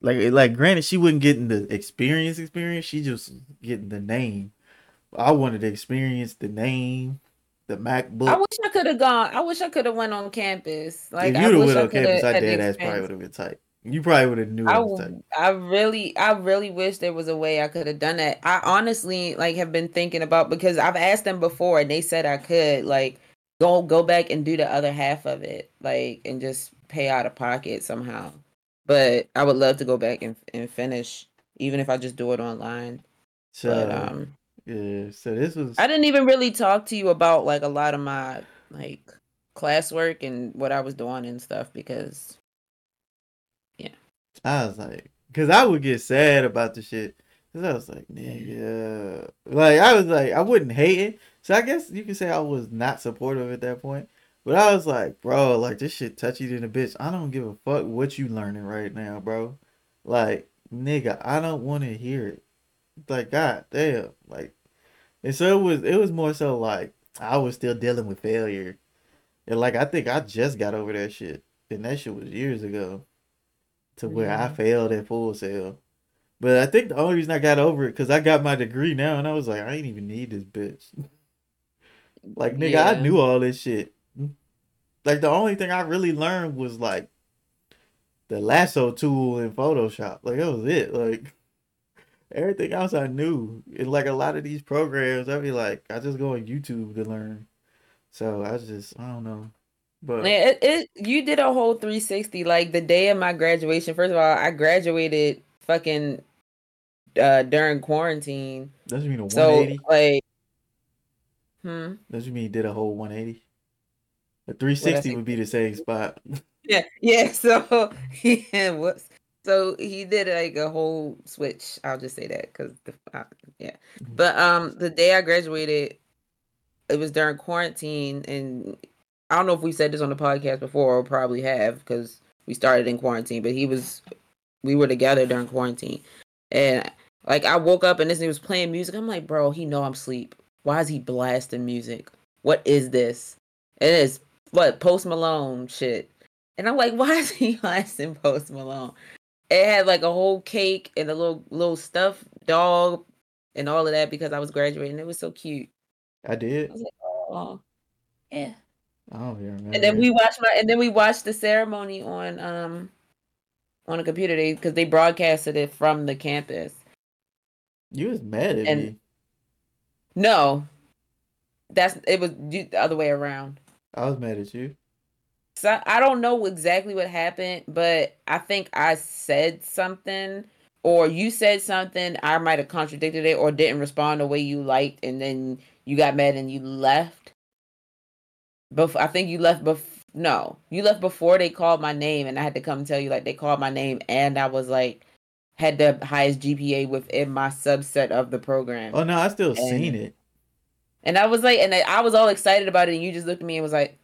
like, like, granted, she wasn't getting the experience. Experience. She just getting the name. I wanted to experience the name, the MacBook. I
wish I could have gone. I wish I could have went on campus.
Like, if you'd have went on campus, I did. That's probably would have been tight. You probably would have knew.
I, I really, I really wish there was a way I could have done that. I honestly like have been thinking about because I've asked them before and they said I could like go go back and do the other half of it, like and just pay out of pocket somehow. But I would love to go back and and finish, even if I just do it online.
So, but, um, yeah. So this was.
I didn't even really talk to you about like a lot of my like classwork and what I was doing and stuff because
I was like, because I would get sad about the shit. Cause I was like, nigga, like I was like, I wouldn't hate it. So I guess you can say I was not supportive at that point. But I was like, bro, like this shit touchy than a bitch. I don't give a fuck what you learning right now, bro. Like, nigga, I don't want to hear it. Like, god damn, like, and so it was. It was more so like I was still dealing with failure, and like I think I just got over that shit, and that shit was years ago to where I failed at Full Sail. But I think the only reason I got over it because I got my degree now, and I was like, I ain't even need this bitch. like nigga, yeah. I knew all this shit. Like the only thing I really learned was like the lasso tool in Photoshop. Like that was it. Like everything else I knew. And like a lot of these programs, I'd be like, I just go on YouTube to learn. So I just I don't know.
But yeah, it, it you did a whole 360. Like the day of my graduation. First of all, I graduated fucking uh during quarantine.
Doesn't mean a 180?
So like Hmm.
Doesn't mean you did a whole 180? A 360 would be the same spot.
Yeah, yeah. So yeah, whoops. So he did like a whole switch. I'll just say that because the uh, yeah. Mm-hmm. But um, the day I graduated, it was during quarantine, and I don't know if we said this on the podcast before or probably have because we started in quarantine, but he was we were together during quarantine. And like I woke up and this he was playing music. I'm like, bro, he know I'm asleep. Why is he blasting music? What is this? It is what Post Malone shit. And I'm like, why is he blasting Post Malone? It had like a whole cake and a little little stuffed dog and all of that because I was graduating. It was so cute.
I did.
I was like, oh, yeah.
Oh yeah.
And then we watched my and then we watched the ceremony on um on a computer they because they broadcasted it from the campus.
You was mad at and, me.
No. That's it was the other way around.
I was mad at you.
So I don't know exactly what happened, but I think I said something or you said something, I might have contradicted it or didn't respond the way you liked and then you got mad and you left. Bef- I think you left bef- No, you left before they called my name, and I had to come tell you like they called my name, and I was like had the highest GPA within my subset of the program.
Oh no, I still and, seen it.
And I was like, and I was all excited about it, and you just looked at me and was like,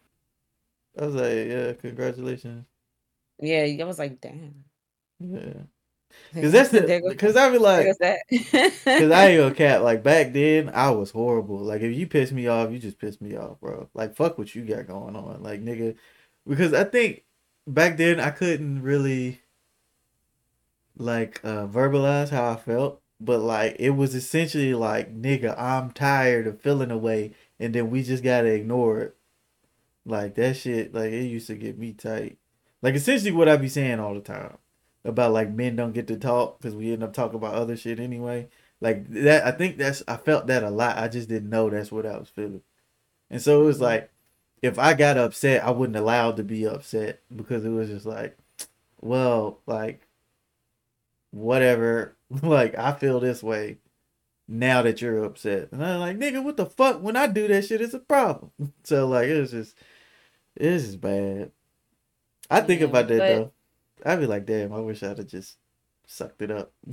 I was like, yeah, congratulations.
Yeah, I was like, damn.
Yeah. Cause that's the because I be like, cause I ain't gonna cat. Like back then, I was horrible. Like if you piss me off, you just piss me off, bro. Like fuck what you got going on, like nigga. Because I think back then I couldn't really like uh verbalize how I felt, but like it was essentially like nigga, I'm tired of feeling away, and then we just gotta ignore it. Like that shit, like it used to get me tight. Like essentially what I be saying all the time about like men don't get to talk because we end up talking about other shit anyway. Like that, I think that's I felt that a lot. I just didn't know that's what I was feeling, and so it was mm-hmm. like if I got upset, I wasn't allowed to be upset because it was just like, well, like whatever. like I feel this way now that you're upset, and I'm like, nigga, what the fuck? When I do that shit, it's a problem. So like it was just, it's just bad. I think yeah, about that but... though. I'd be like, damn, I wish I'd have just sucked it up.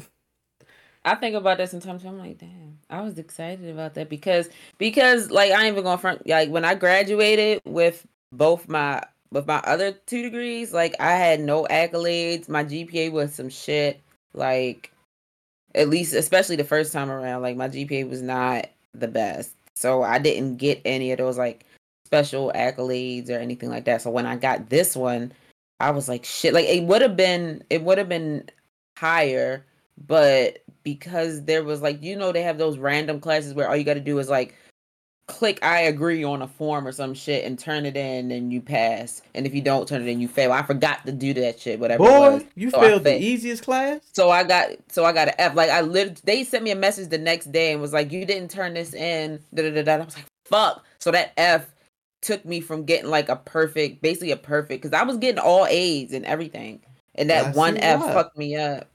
I think about that sometimes. I'm like, damn, I was excited about that because because like I ain't even going front. Like when I graduated with both my with my other two degrees, like I had no accolades. My GPA was some shit. Like at least, especially the first time around, like my GPA was not the best. So I didn't get any of those like special accolades or anything like that. So when I got this one, I was like, shit. Like it would have been, it would have been higher, but because there was like, you know, they have those random classes where all you got to do is like click I agree on a form or some shit and turn it in and you pass. And if you don't turn it in, you fail. I forgot to do that shit, whatever. Boy,
you so failed the easiest class.
So I got so I got an F. Like I lived they sent me a message the next day and was like, You didn't turn this in. Da, da, da, da. I was like, fuck. So that F took me from getting like a perfect, basically a perfect, because I was getting all A's and everything, and that I one F that. fucked me up.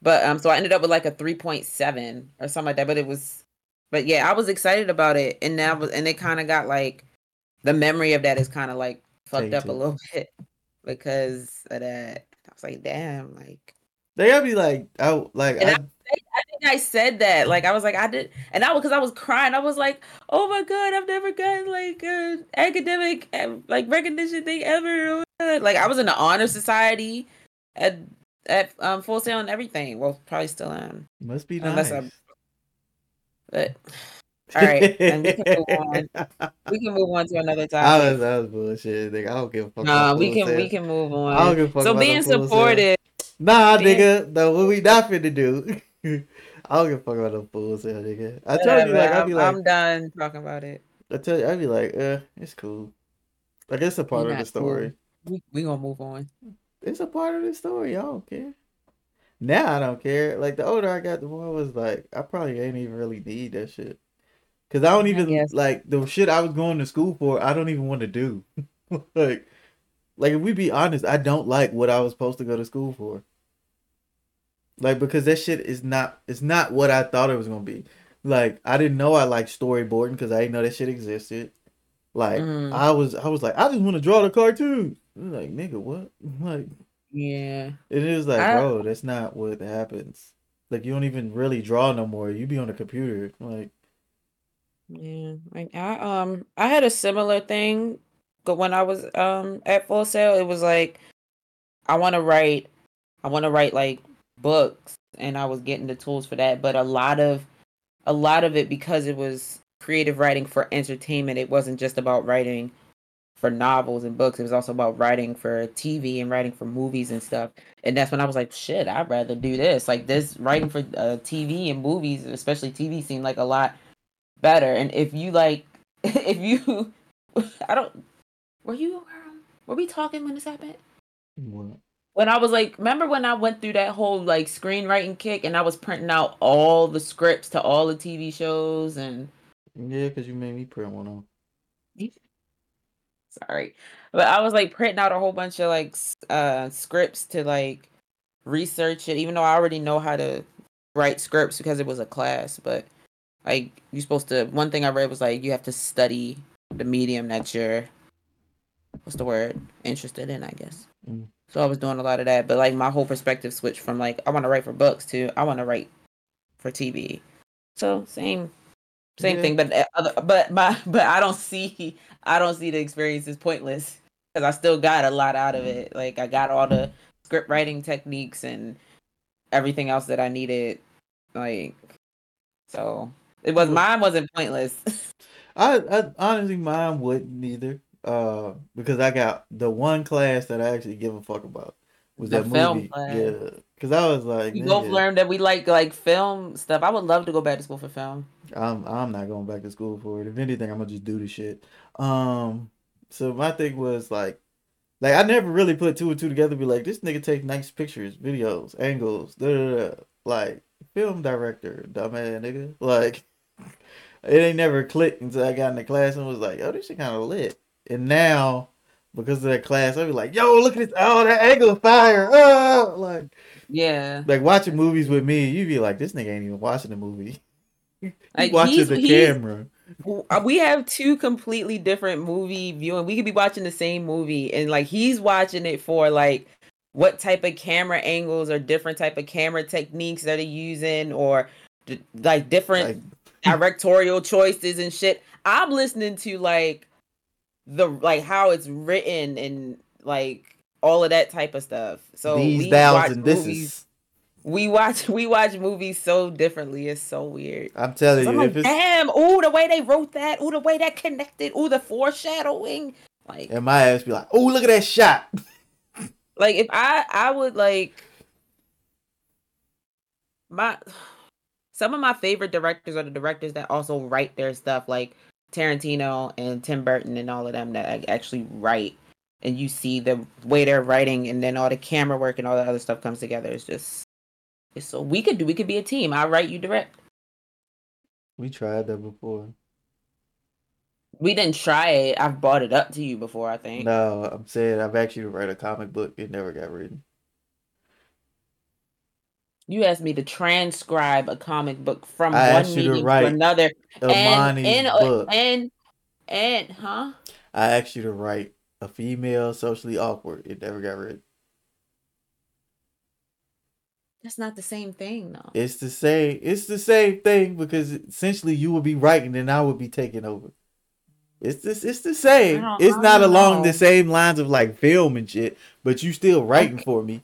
But um, so I ended up with like a three point seven or something like that. But it was, but yeah, I was excited about it, and now was, and it kind of got like, the memory of that is kind of like fucked up a little bit because of that. I was like, damn, like
they gotta be like, I like. I,
I think I said that. Like I was like I did, and I was because I was crying. I was like, "Oh my god, I've never gotten like an academic like recognition thing ever." Like I was in the honor society at at um, Full Sail and everything. Well, probably still am.
Must be nice. I,
but all right, and we can move on. We can move on to another topic.
I was, that was bullshit. Nigga. I don't give a fuck.
Nah, we can we can move on. I don't give a fuck. So being supportive.
Nah, being, nigga. No, what we not finna do. I don't give a fuck about no fools, nigga. I tell you, like, I'd be like,
I'm done talking about it.
I tell you, I'd be like, uh, it's cool. Like, it's a part of the story.
Cool. We we gonna move on.
It's a part of the story. I don't care. Now I don't care. Like the older I got, the more I was like, I probably ain't even really need that shit. Cause I don't even I like the shit I was going to school for. I don't even want to do. like, like if we be honest, I don't like what I was supposed to go to school for. Like because that shit is not it's not what I thought it was gonna be. Like I didn't know I liked storyboarding because I didn't know that shit existed. Like mm. I was I was like I just want to draw the cartoon. Like nigga, what? Like
yeah,
it is like I, bro, that's not what happens. Like you don't even really draw no more. You be on the computer. Like
yeah, I um I had a similar thing, but when I was um at Full Sail, it was like I want to write, I want to write like books and I was getting the tools for that. But a lot of a lot of it because it was creative writing for entertainment, it wasn't just about writing for novels and books. It was also about writing for TV and writing for movies and stuff. And that's when I was like, shit, I'd rather do this. Like this writing for uh, TV and movies, especially TV, seemed like a lot better. And if you like, if you, I don't, were you, were we talking when this happened? What? when I was like, remember when I went through that whole like screenwriting kick and I was printing out all the scripts to all the TV shows and
yeah, because you made me print one on.
Sorry, but I was like printing out a whole bunch of like uh scripts to like research it, even though I already know how to write scripts because it was a class. But like you're supposed to. One thing I read was like you have to study the medium that you're what's the word? Interested in, I guess.
Mm.
So I was doing a lot of that, but like my whole perspective switched from like I want to write for books to I want to write for TV. So same same
Yeah.
thing, but uh, other, but my but I don't see I don't see the experience as pointless because I still got a lot out of it. Like I got all the script writing techniques and everything else that I needed. Like so it was mine wasn't pointless.
I, I honestly mine wouldn't either. Uh, because I got the one class that I actually give a fuck about was
The
that
film
movie.
class.
Yeah, because I was like,
we both learned that we like like film stuff. I would love to go back to school for film.
I'm I'm not going back to school for it. If anything, I'm gonna just do the shit. Um, so my thing was like, like I never really put two and two together. Be like, this nigga take nice pictures, videos, angles, da da da. Like film director, dumbass nigga. Like it ain't never clicked until I got in the class and was like, oh, this shit kind of lit. And now because of that class, I be like, yo, look at this, oh that angle of fire, oh like
Yeah,
like watching movies with me, you be like, this nigga ain't even watching the movie. He
Like,
watching the camera.
Uh, we have two completely different movie viewing. We could be watching the same movie, and like he's watching it for like what type of camera angles or different type of camera techniques that they're using, or d- like different
Like,
directorial choices and shit. I'm listening to like the like how it's written and like all of that type of stuff. So
these
we watch
and
movies.
thises.
We watch we watch movies so differently. It's so weird.
I'm telling
So I'm
you,
like,
it's
damn, ooh, the way they wrote that, ooh, the way that connected, ooh, the foreshadowing. Like,
and my ass be like, oh look at that shot.
like if I I would like my some of my favorite directors are the directors that also write their stuff, like Tarantino and Tim Burton and all of them that actually write. And you see the way they're writing, and then all the camera work and all the other stuff comes together. It's just, it's so we could do. We could be a team. I write, you direct.
We tried that before.
We didn't try it. I've brought it up to you before. I think.
No, I'm saying I've actually write a comic book. It never got written.
You asked me to transcribe a comic book from
I
one
meeting to
to, another, and and, uh,
book.
and and huh?
I asked you to write a female socially awkward. It never got written.
That's not the same thing, though.
It's the same. It's the same thing because essentially you would be writing and I would be taking over. It's this. It's the same. It's not along
know.
the same lines of like film and shit, but you still writing for me.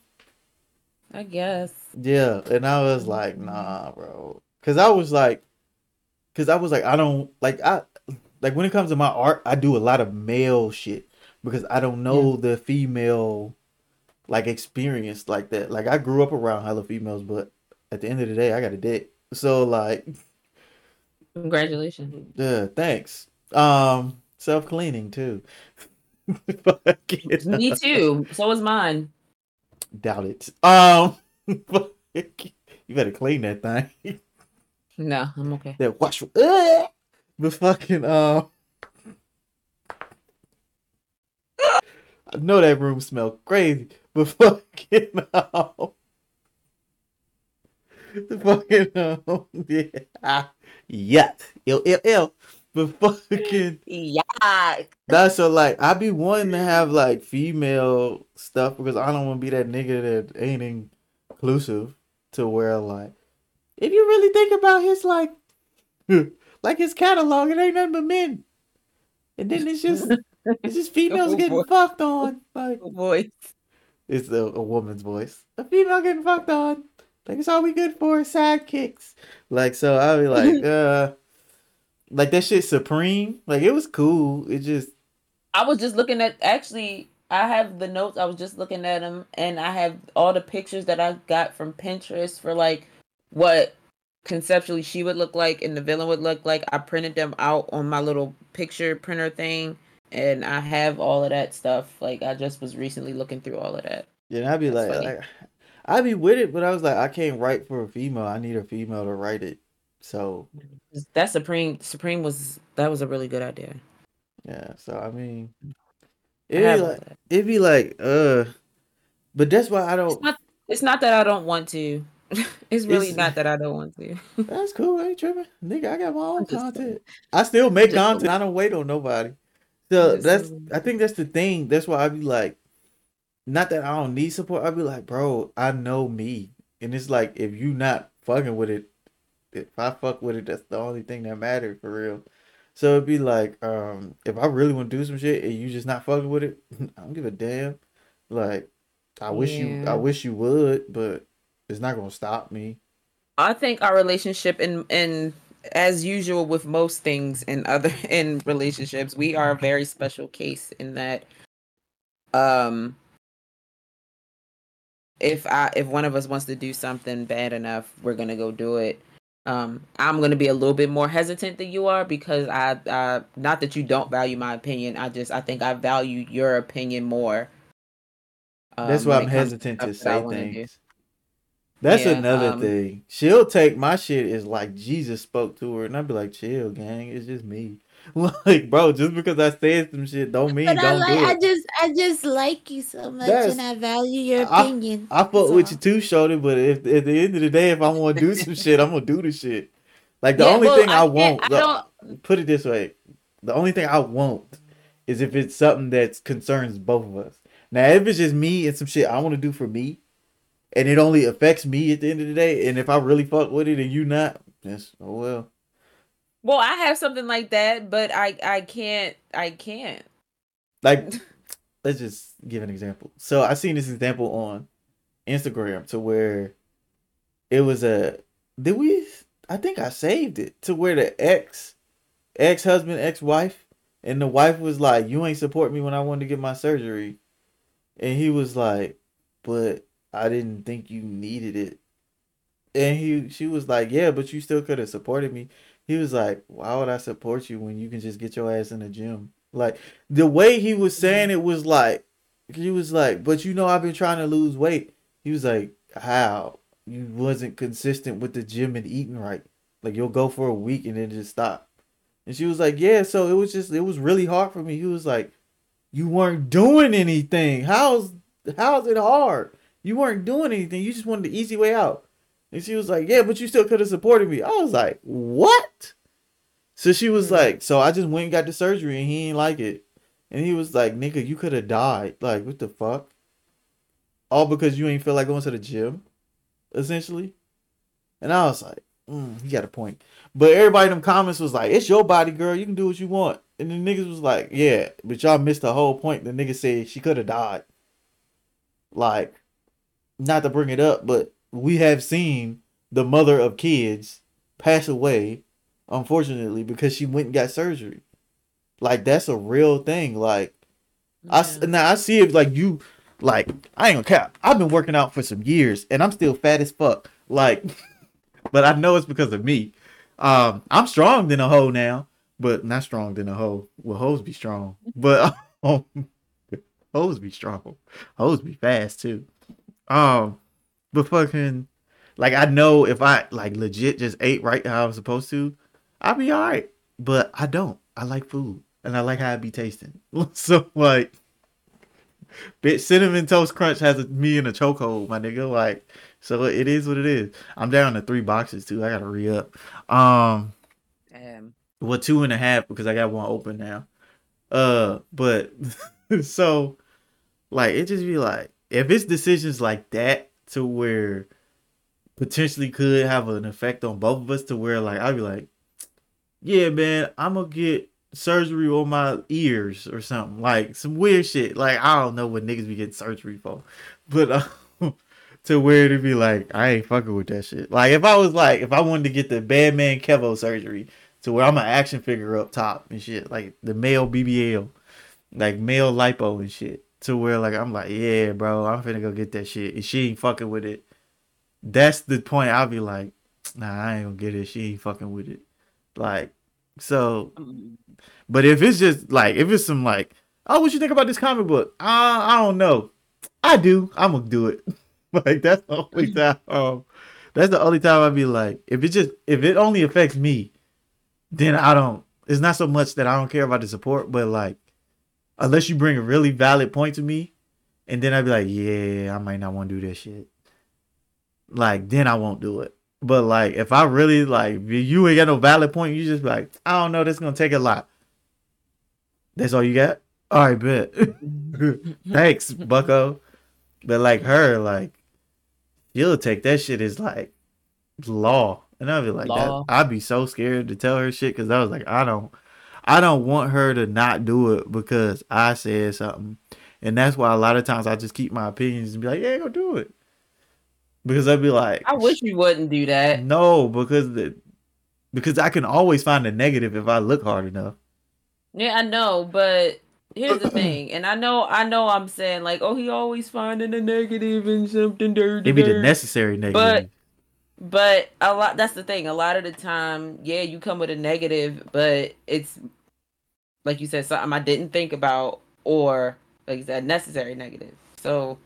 I guess.
Yeah, and I was like, nah, bro, because I was like, because I was like, I don't like I like when it comes to my art, I do a lot of male shit because I don't know the female like experience like that. Like I grew up around hella females, but at the end of the day, I got a dick. So like,
Congratulations.
yeah, thanks. Um, self cleaning too.
me too. So is mine.
Doubt it. Um, you better clean that thing.
No, I'm okay.
that wash uh, the fucking um I know that room smelled crazy, but fucking um, the fucking um, yeah, yuck, ill, ill, ill. But fucking
Yeah.
that's so like I be wanting to have like female stuff because I don't want to be that nigga that ain't inclusive to where like if you really think about his like like his catalog, it ain't nothing but men. And then it's just it's just females
Oh,
getting
boy.
fucked on. Like
Oh, boy.
it's a, a woman's voice. A female getting fucked on. Like it's all we good for sidekicks. Like so I'll be like, uh like that shit supreme. Like it was cool. It just
I was just looking at actually I have the notes. I was just looking at them and I have all the pictures that I got from Pinterest for like what conceptually she would look like and the villain would look like. I printed them out on my little picture printer thing and I have all of that stuff. Like I just was recently looking through all of that.
Yeah, and I'd be like, like, I'd be with it, but I was like, I can't write for a female. I need a female to write it. So
That Supreme Supreme was that was a really good idea.
yeah, so I mean, it'd be like, it'd be like, uh, but that's why I don't.
not it's not that I don't want to. it's really
It's-
not that I don't want to.
That's cool. I ain't tripping, nigga. I got my own content. I still make
just-
content. I don't wait on nobody. So that's I think that's the thing. That's why I be like, not that I don't need support. I be like, bro, I know me, and it's like if you not fucking with it, if I fuck with it, that's the only thing that matters for real. So it'd be like, um, if I really want to do some shit and you just not fucking with it, I don't give a damn. Like, I wish you, I wish you would, but it's not gonna stop me.
I think our relationship and in as usual with most things in other in relationships, we are a very special case in that um if I if one of us wants to do something bad enough, we're gonna go do it. Um, I'm gonna be a little bit more hesitant than you are because I, I not that you don't value my opinion. I just I think I value your opinion more.
Um, That's why I'm hesitant to say things. That's yeah, another um, thing. She'll take my shit is like Jesus spoke to her, and I'd be like, "Chill, gang. It's just me." like, bro, just because I said some shit don't mean but don't I like, do it.
I just, I just like you so much, That's, and I value your opinion.
I, I fuck with you too, Shorty. But if at the end of the day, if I want to do some shit, I'm gonna do the shit. Like the yeah, only well, thing I, I want, I put it this way, the only thing I won't is if it's something that concerns both of us. Now, if it's just me and some shit I want to do for me, and it only affects me at the end of the day, and if I really fuck with it and you not, yes, oh well.
Well, I have something like that, but I I can't I can't.
Like let's just give an example. So I seen this example on Instagram to where it was a did we I think I saved it to where the ex ex husband, ex wife, and the wife was like, You ain't support me when I wanted to get my surgery. And he was like, But I didn't think you needed it. And he she was like, Yeah, but you still could have supported me he was like, "Why would I support you when you can just get your ass in the gym?" Like the way he was saying it was like, he was like, "But you know, I've been trying to lose weight." He was like, "How? You wasn't consistent with the gym and eating right. Like you'll go for a week and then just stop." And she was like, "Yeah." So it was just, it was really hard for me. He was like, "You weren't doing anything. How's how's it hard? You weren't doing anything. You just wanted the easy way out." And she was like, Yeah, but you still could have supported me. I was like, What? So she was mm-hmm. like, So I just went and got the surgery and he ain't like it. And he was like, Nigga, you could have died. Like, what the fuck? All because you ain't feel like going to the gym, essentially. And I was like, mm, he got a point. But everybody in them comments was like, It's your body, girl. You can do what you want. And the niggas was like, Yeah, but y'all missed the whole point. The nigga said she could have died. Like, not to bring it up, but we have seen the mother of kids pass away, unfortunately, because she went and got surgery. Like that's a real thing. Like yeah. I now I see it like you like I ain't gonna cap. I've been working out for some years and I'm still fat as fuck. Like but I know it's because of me. Um I'm strong than a hoe now, but not strong than a hoe. Well hoes be strong. But um, hoes be strong. Hoes be fast too. Um but fucking, like I know if I like legit just ate right how I was supposed to, I'd be all right. But I don't. I like food and I like how it be tasting. so like, bitch, cinnamon toast crunch has a, me in a chokehold, my nigga. Like, so it is what it is. I'm down to three boxes too. I gotta re up. Um, Damn. Well, two and a half because I got one open now. Uh, but so like it just be like if it's decisions like that to where potentially could have an effect on both of us to where like I'd be like, yeah, man, I'm gonna get surgery on my ears or something like some weird shit. Like I don't know what niggas be getting surgery for, but uh, to where to be like, I ain't fucking with that shit. Like if I was like, if I wanted to get the Batman Kevo surgery to where I'm an action figure up top and shit, like the male BBL, like male lipo and shit to where like I'm like, yeah, bro, I'm finna go get that shit. If she ain't fucking with it, that's the point. I'll be like, nah, I ain't gonna get it. She ain't fucking with it. Like, so, but if it's just like, if it's some like, oh, what you think about this comic book? Uh, I don't know. I do. I'm gonna do it. like that's the only time. Um, that's the only time I'd be like, if it just if it only affects me, then I don't. It's not so much that I don't care about the support, but like unless you bring a really valid point to me, and then I'd be like, yeah, I might not want to do that shit. Like then I won't do it. But like if I really like you ain't got no valid point, you just like I don't know, this gonna take a lot. That's all you got? All right, bet. Thanks, Bucko. But like her, like you'll take that shit as like law, and I'd be like, that, I'd be so scared to tell her shit because I was like, I don't, I don't want her to not do it because I said something, and that's why a lot of times I just keep my opinions and be like, yeah, go do it, because I'd be like,
I wish you wouldn't do that.
No, because the, because I can always find a negative if I look hard enough.
Yeah, I know, but here's the thing, and I know, I know, I'm saying like, oh, he always finding a negative and something dirty.
It'd be the necessary negative,
but but a lot. That's the thing. A lot of the time, yeah, you come with a negative, but it's like you said, something I didn't think about, or like you said, necessary negative. So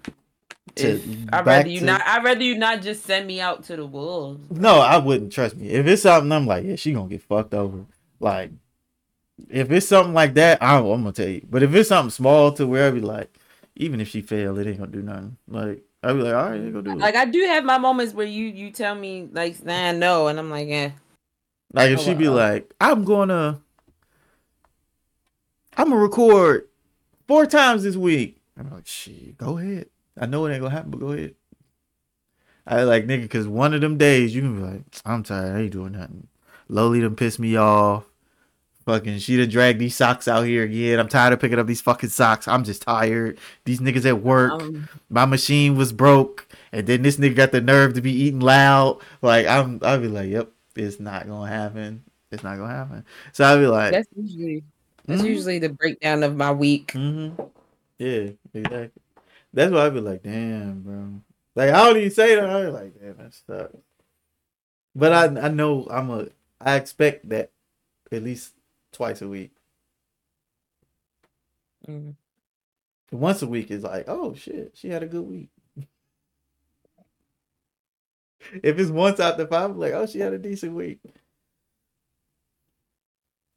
I'd rather you to... not. I'd rather you not just send me out to the wolves.
No, I wouldn't. Trust me. If it's something, I'm like, yeah, she gonna get fucked over. Like if it's something like that, I'm, I'm, gonna tell you. But if it's something small to where I be like, even if she fail, it ain't gonna do nothing. Like I'd be like, all right, go do it.
Like I do have my moments where you you tell me like, nah, no, and I'm like, yeah.
Like if oh, she be like, I'm gonna, I'm gonna record four times this week. I'm like, shit, go ahead. I know it ain't gonna happen, but go ahead. I like nigga, cause one of them days you can be like, I'm tired, I ain't doing nothing. Lowly done piss me off. Fucking, she done dragged these socks out here again. I'm tired of picking up these fucking socks. I'm just tired. These niggas at work. Um, my machine was broke, and then this nigga got the nerve to be eating loud. Like I'm, I'll be like, yep, it's not gonna happen. It's not gonna happen. So I'll be like,
that's usually that's mm-hmm. usually the breakdown of my week.
Mm-hmm. Yeah, exactly. That's why I'd be like, damn, bro. Like I don't even say that. I'm like, damn, that sucks. But I I know I'm a I expect that at least twice a week. Mm-hmm. Once a week is like, oh shit, she had a good week. if it's once out the five, like, oh, she had a decent week.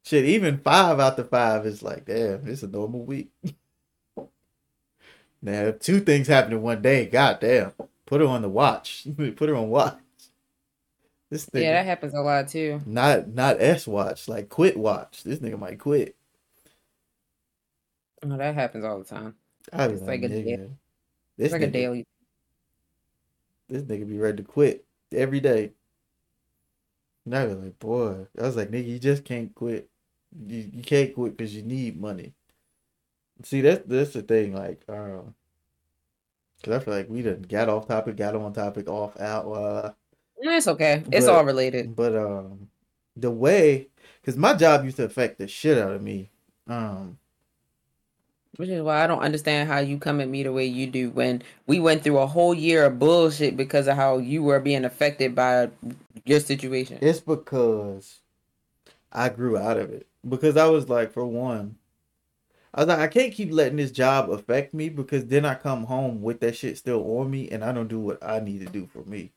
Shit, even five out the five is like, damn, it's a normal week. now, if two things happen in one day, goddamn, put her on the watch. put her on watch.
This nigga, yeah, that happens a lot too.
Not not S watch, like quit watch. This nigga might quit.
Oh, that happens all the time. I it's like, like a day,
this like nigga, a daily. This nigga be ready to quit every day. And I was like, boy, I was like, nigga, you just can't quit. You, you can't quit because you need money. See, that's that's the thing. Like, um, because I feel like we done got off topic, got on topic, off out. Uh,
it's okay. It's but, all related.
But um, the way, because my job used to affect the shit out of me. Um,
which is why I don't understand how you come at me the way you do when we went through a whole year of bullshit because of how you were being affected by your situation.
It's because I grew out of it. Because I was like, for one, I was like, I can't keep letting this job affect me because then I come home with that shit still on me and I don't do what I need to do for me.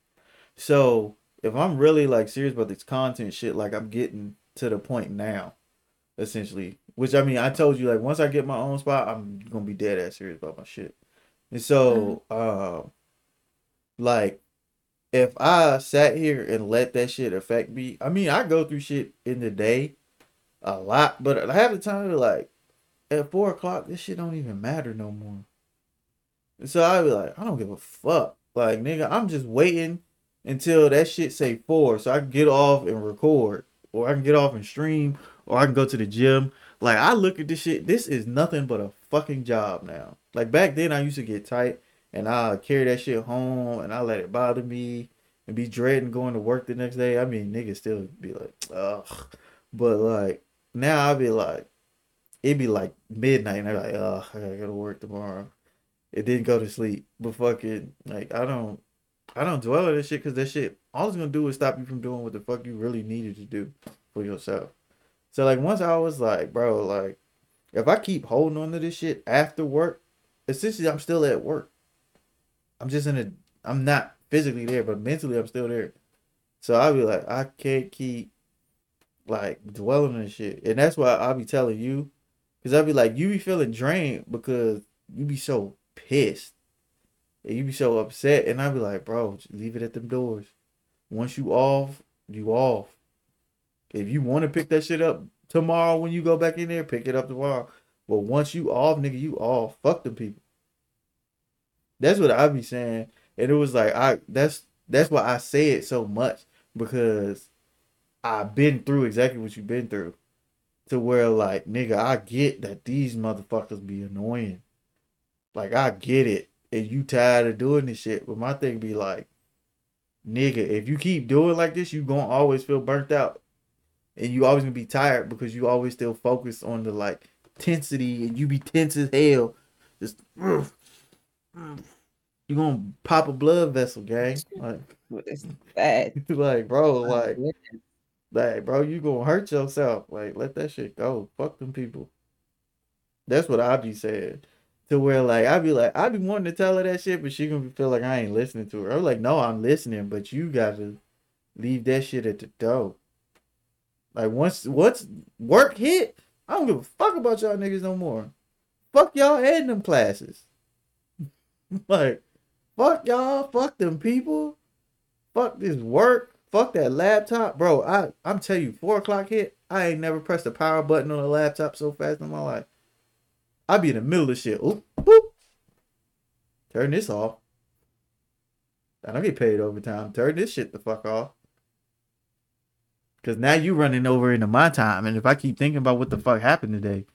So if I'm really like serious about this content shit, like I'm getting to the point now, essentially. Which I mean, I told you like once I get my own spot, I'm gonna be dead ass serious about my shit. And so, mm-hmm. uh, like, if I sat here and let that shit affect me, I mean, I go through shit in the day a lot, but half the time, like, at four o'clock, this shit don't even matter no more. And so I'd be like, I don't give a fuck. Like, nigga, I'm just waiting until that shit say four, so I can get off and record, or I can get off and stream, or I can go to the gym. Like I look at this shit, this is nothing but a fucking job now. Like back then, I used to get tight and I carry that shit home and I let it bother me and be dreading going to work the next day. I mean, niggas still be like, ugh, but like now I be like, it'd be like midnight and I'm like, ugh, I gotta work tomorrow. It didn't go to sleep, but fucking like I don't I don't dwell on this shit because that shit all it's gonna do is stop you from doing what the fuck you really needed to do for yourself. So like once I was like, bro, like if I keep holding on to this shit after work, essentially I'm still at work. I'm just in a I'm not physically there, but mentally I'm still there. So I'll be like, I can't keep like dwelling on shit. And that's why I'll be telling you. Cause I'll be like, you be feeling drained because you be so pissed and you be so upset, and I be like, bro, leave it at them doors. Once you off, you off. If you want to pick that shit up tomorrow when you go back in there, pick it up tomorrow. But once you off, nigga, you off. Fuck them people. That's what I be saying. And it was like I that's that's why I say it so much because I've been through exactly what you've been through. To where like, nigga, I get that these motherfuckers be annoying. Like I get it. And you tired of doing this shit. But my thing be like, nigga, if you keep doing like this, you gonna always feel burnt out. And you always gonna be tired because you always still focus on the like tensity and you be tense as hell. Just mm, mm. you gonna pop a blood vessel, gang. Like it's bad. like, bro, like like, bro, you gonna hurt yourself. Like, let that shit go. Fuck them people. That's what I be saying. To where like I be like I be wanting to tell her that shit, but she gonna feel like I ain't listening to her. I'm like, no, I'm listening, but you gotta leave that shit at the door. Like once once work hit, I don't give a fuck about y'all niggas no more. Fuck y'all and them classes. like, fuck y'all, fuck them people, fuck this work, fuck that laptop, bro. I I'm telling you, four o'clock hit. I ain't never pressed the power button on a laptop so fast in my life. I be in the middle of shit. Oop, boop. Turn this off. I don't get paid overtime. Turn this shit the fuck off. Cause now you running over into my time, and if I keep thinking about what the fuck happened today,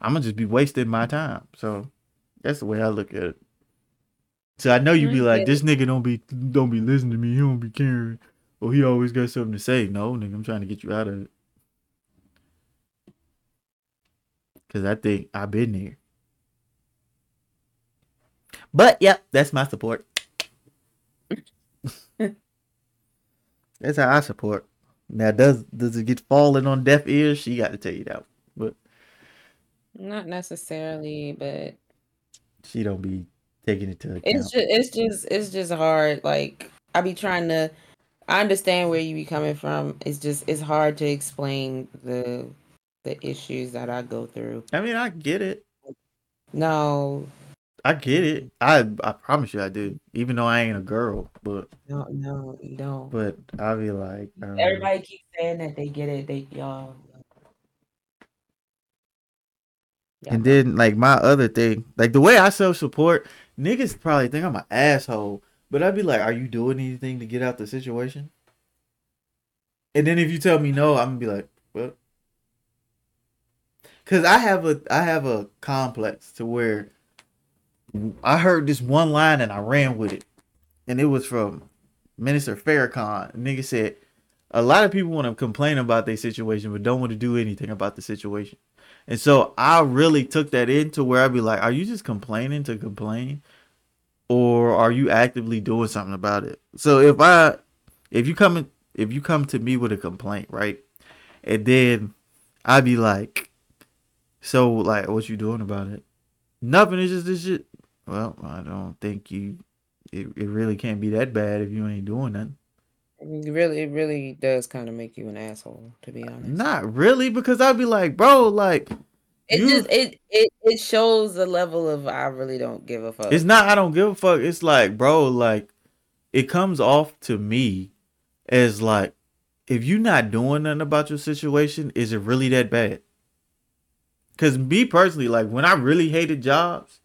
I'm gonna just be wasting my time. So that's the way I look at it. So I know you be mm-hmm. like, this nigga don't be don't be listening to me. He don't be caring. Or he always got something to say. No, nigga, I'm trying to get you out of it. Cause I think I've been there. But yep, that's my support. that's how I support. Now, does does it get falling on deaf ears? She got to tell you that, but
not necessarily. But
she don't be taking it to account.
It's just it's just it's just hard. Like I be trying to. I understand where you be coming from. It's just it's hard to explain the the issues that I go through.
I mean, I get it.
No,
I get it. I I promise you I do. Even though I ain't a girl, but
no, no, you don't.
But I'll be like,
um, everybody keeps saying that they get it. They y'all.
And then like my other thing, like the way I self support, niggas probably think I'm an asshole. But I'd be like, are you doing anything to get out the situation? And then if you tell me no, I'm gonna be like, what? Cause I have a I have a complex to where I heard this one line and I ran with it, and it was from Minister Farrakhan. nigga said, "A lot of people want to complain about their situation, but don't want to do anything about the situation." And so I really took that into where I'd be like, "Are you just complaining to complain, or are you actively doing something about it?" So if I, if you come, in, if you come to me with a complaint, right, and then I'd be like, "So like, what you doing about it?" Nothing. It's just this shit. Well, I don't think you. It, it really can't be that bad if you ain't doing nothing.
It really, it really does kind of make you an asshole, to be honest.
Not really, because I'd be like, bro, like.
It you, just it, it it shows the level of I really don't give a fuck.
It's not I don't give a fuck. It's like, bro, like it comes off to me as like if you're not doing nothing about your situation, is it really that bad? Cause me personally, like when I really hated jobs,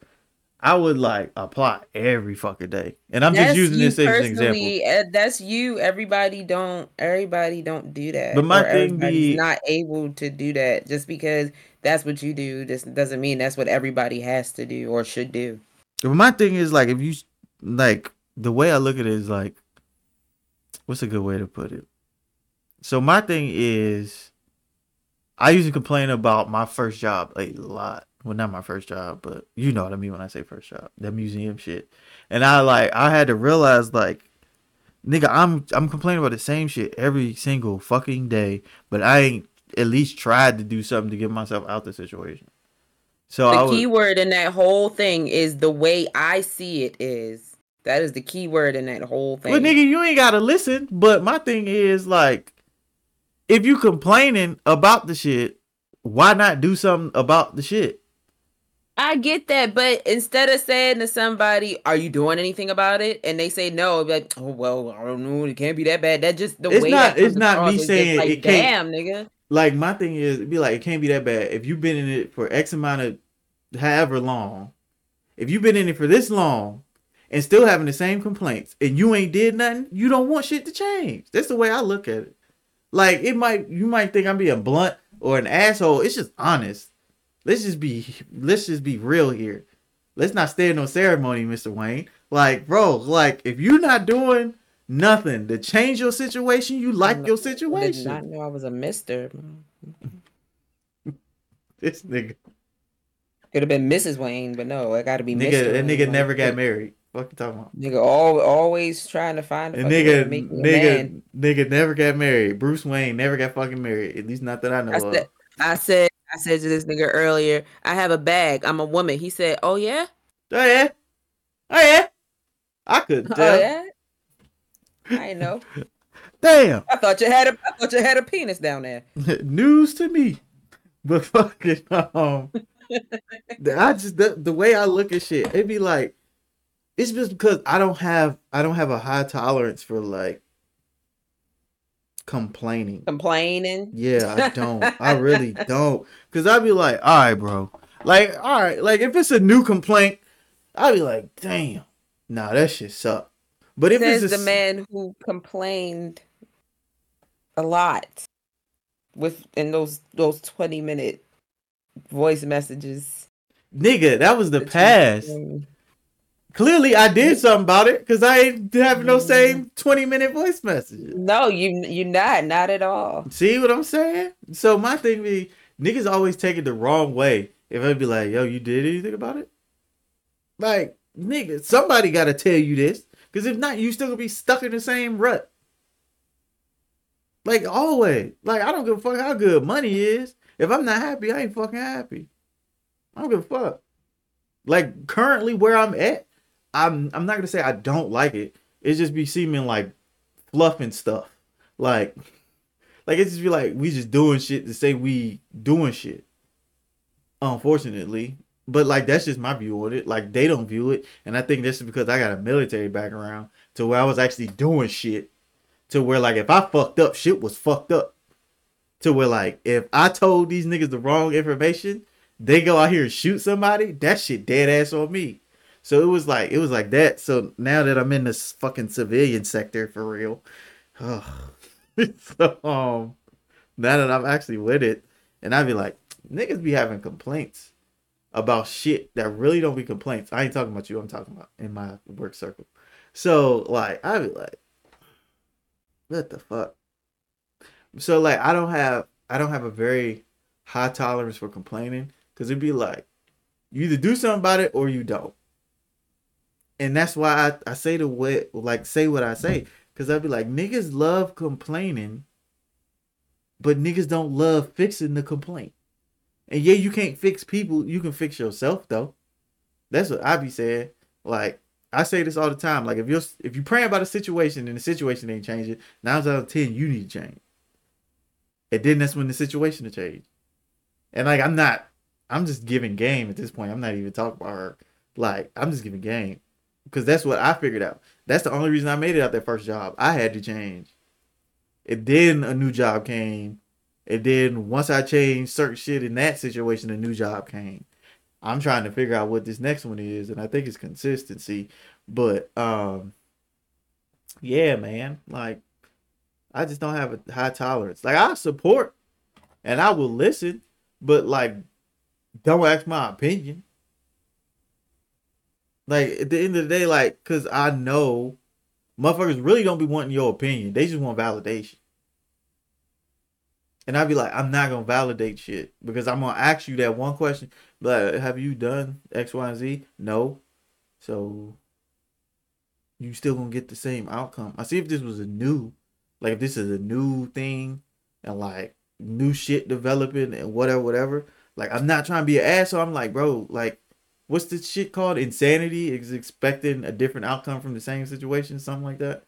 I would like apply every fucking day, and I'm that's just using this as an example.
Eh, that's you. Everybody don't. Everybody don't do that. But my thing be not able to do that just because that's what you do. This doesn't mean that's what everybody has to do or should do.
But my thing is like if you like the way I look at it is like, what's a good way to put it? So my thing is, I used to complain about my first job a lot. Well not my first job but you know what i mean when i say first job that museum shit. And i like i had to realize like nigga i'm i'm complaining about the same shit every single fucking day but i ain't at least tried to do something to get myself out of the situation.
So the was, key word in that whole thing is the way i see it is that is the key word in that whole thing.
but nigga you ain't gotta listen but my thing is like if you complaining about the shit why not do something about the shit
I get that, but instead of saying to somebody, "Are you doing anything about it?" and they say no, like, "Oh well, I don't know, it can't be that bad." That just the way
it's
way
not. It's not me saying
like,
it
can't. Damn, nigga.
Like my thing is, be like, it can't be that bad. If you've been in it for X amount of however long, if you've been in it for this long and still having the same complaints and you ain't did nothing, you don't want shit to change. That's the way I look at it. Like it might you might think I'm being blunt or an asshole. It's just honest. Let's just be let's just be real here. Let's not stand on ceremony, Mr. Wayne. Like, bro, like if you're not doing nothing to change your situation, you like your situation.
I did not know I was a mister.
this nigga.
Could have been Mrs. Wayne, but no, I gotta be
nigga.
Mr.
That nigga never got married. What you talking about?
Nigga, all, always trying to find a
nigga, nigga, nigga never got married. Bruce Wayne never got fucking married. At least not that I know
I
of.
said, I said, I said to this nigga earlier, I have a bag. I'm a woman. He said, Oh yeah.
Oh yeah. Oh yeah. I couldn't oh, tell.
Oh yeah. I know.
Damn.
I thought you had a. I thought you had a penis down there.
News to me, but fucking um. I just the, the way I look at shit, it'd be like it's just because I don't have I don't have a high tolerance for like complaining.
Complaining?
Yeah, I don't. I really don't. Cause I'd be like, all right, bro. Like, all right, like if it's a new complaint, I'd be like, damn, nah, that shit suck. But if
Says
it's
a... the man who complained a lot with in those those 20 minute voice messages.
Nigga, that was the past. Clearly, I did something about it because I ain't having no same mm. twenty minute voice messages.
No, you you not not at all.
See what I'm saying? So my thing be niggas always take it the wrong way. If I'd be like, "Yo, you did anything about it?" Like, nigga, somebody got to tell you this because if not, you still gonna be stuck in the same rut. Like always. Like I don't give a fuck how good money is. If I'm not happy, I ain't fucking happy. I don't give a fuck. Like currently where I'm at, I'm I'm not gonna say I don't like it. It just be seeming like fluffing stuff. Like like it just be like we just doing shit to say we doing shit. Unfortunately. But like that's just my view on it. Like they don't view it. And I think this is because I got a military background to where I was actually doing shit. To where like if I fucked up, shit was fucked up. To where like if I told these niggas the wrong information, they go out here and shoot somebody, that shit dead ass on me. So it was like it was like that. So now that I'm in this fucking civilian sector for real, oh, so um, now that I'm actually with it, and I'd be like, niggas be having complaints about shit that really don't be complaints. I ain't talking about you. I'm talking about in my work circle. So like I'd be like, what the fuck? So like I don't have I don't have a very high tolerance for complaining because it'd be like you either do something about it or you don't and that's why I, I say the way like say what I say because I'd be like niggas love complaining, but niggas don't love fixing the complaint. And yeah, you can't fix people. You can fix yourself though. That's what I be saying. Like I say this all the time. Like if you're if you praying about a situation and the situation ain't changing, nine out of ten you need to change. And then that's when the situation to change. And like I'm not, I'm just giving game at this point. I'm not even talking about her. Like I'm just giving game because that's what I figured out. That's the only reason I made it out that first job. I had to change. And then a new job came. And then once I changed certain shit in that situation, a new job came. I'm trying to figure out what this next one is, and I think it's consistency. But um yeah, man. Like I just don't have a high tolerance. Like I support and I will listen, but like don't ask my opinion. Like at the end of the day, like, cause I know motherfuckers really don't be wanting your opinion. They just want validation. And I'd be like, I'm not gonna validate shit because I'm gonna ask you that one question. Like, have you done X, Y, and Z? No. So you still gonna get the same outcome. I see if this was a new, like if this is a new thing and like new shit developing and whatever, whatever. Like I'm not trying to be an asshole. I'm like, bro, like what's this shit called? Insanity is expecting a different outcome from the same situation, something like that.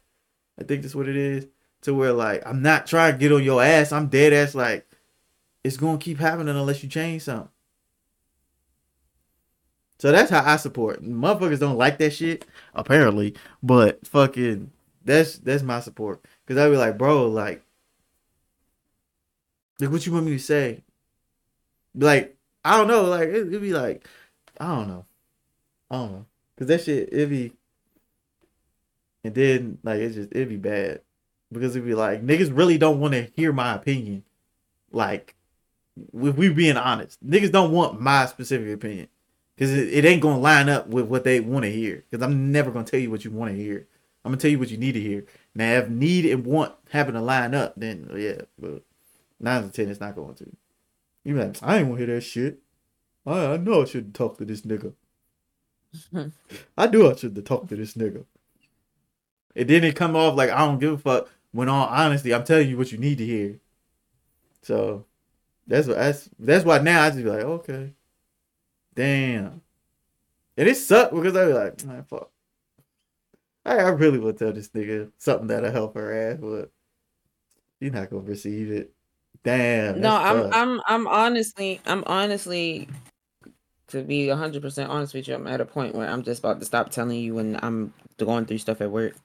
I think that's what it is. To where like I'm not trying to get on your ass. I'm dead ass like it's gonna keep happening unless you change something. So that's how I support. Motherfuckers don't like that shit, apparently. But fucking that's that's my support. Cause I'd be like, bro, like, like what you want me to say? Like, I don't know, like it'd be like, I don't know. I don't know. Cause that shit it be and then like it just it'd be bad. Because it'd be like niggas really don't want to hear my opinion. Like if we being honest. Niggas don't want my specific opinion. Cause it, it ain't gonna line up with what they want to hear. Cause I'm never gonna tell you what you want to hear. I'm gonna tell you what you need to hear. Now if need and want happen to line up, then yeah, but nine to ten it's not going to. You like, I ain't want to hear that shit. I, I know I shouldn't talk to this nigga. I knew I should have talked to this nigga. It didn't come off like I don't give a fuck. When all honesty, I'm telling you what you need to hear. So that's what that's that's why now I just be like, okay. Damn. And it sucked because I be like, man, fuck. I, I really would tell this nigga something that'll help her ass, but he's not gonna receive it. Damn.
No, I'm tough. I'm I'm honestly I'm honestly to be 100% honest with you, I'm at a point where I'm just about to stop telling you when I'm going through stuff at work.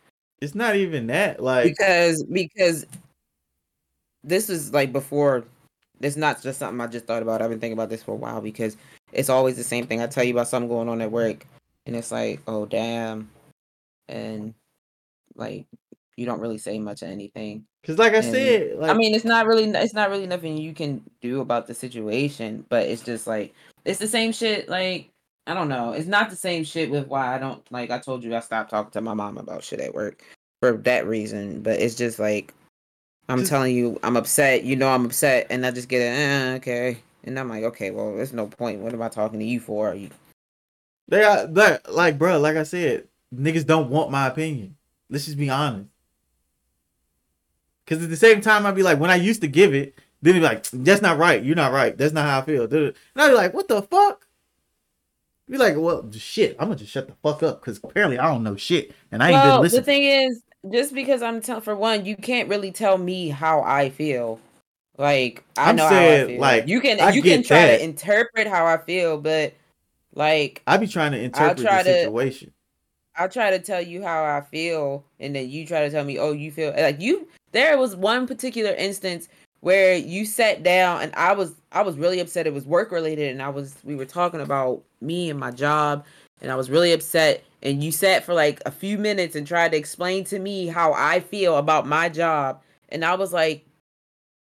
It's not even that like
because because this is like before it's not just something I just thought about. I've been thinking about this for a while because it's always the same thing. I tell you about something going on at work and it's like, "Oh, damn." And like you don't really say much of anything.
Cause like I and, said, like, I
mean, it's not really it's not really nothing you can do about the situation, but it's just like it's the same shit. Like I don't know, it's not the same shit with why I don't like. I told you I stopped talking to my mom about shit at work for that reason, but it's just like I'm just, telling you, I'm upset. You know, I'm upset, and I just get it. Eh, okay, and I'm like, okay, well, there's no point. What am I talking to you for? You...
They got that, like, bro. Like I said, niggas don't want my opinion. Let's just be honest. Because at the same time, I'd be like, when I used to give it, then he'd be like, that's not right. You're not right. That's not how I feel. And I'd be like, what the fuck? Be like, well, shit. I'm gonna just shut the fuck up because apparently I don't know shit, and I ain't well, been listening.
The thing is, just because I'm telling, for one, you can't really tell me how I feel. Like I I'm know saying, how I feel. Like you can, I you can try that. to interpret how I feel, but like
I be trying to interpret the situation.
To, I'll try to tell you how I feel, and then you try to tell me, oh, you feel like you there was one particular instance where you sat down and I was I was really upset. It was work related and I was we were talking about me and my job and I was really upset and you sat for like a few minutes and tried to explain to me how I feel about my job and I was like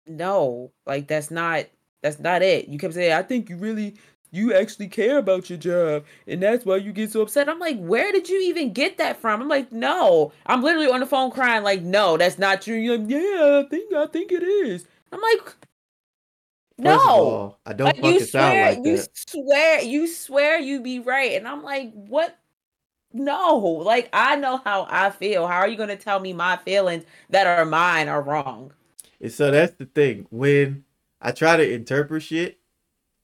no, like that's not that's not it. You kept saying I think you really you actually care about your job and that's why you get so upset. I'm like, where did you even get that from? I'm like, no. I'm literally on the phone crying, like, no, that's not true. You're like, yeah, I think I think it is. I'm like, no. All,
I don't like, you swear, like
You swear, you swear you be right. And I'm like, what? No, like I know how I feel. How are you gonna tell me my feelings that are mine are wrong?
And so that's the thing. When I try to interpret shit,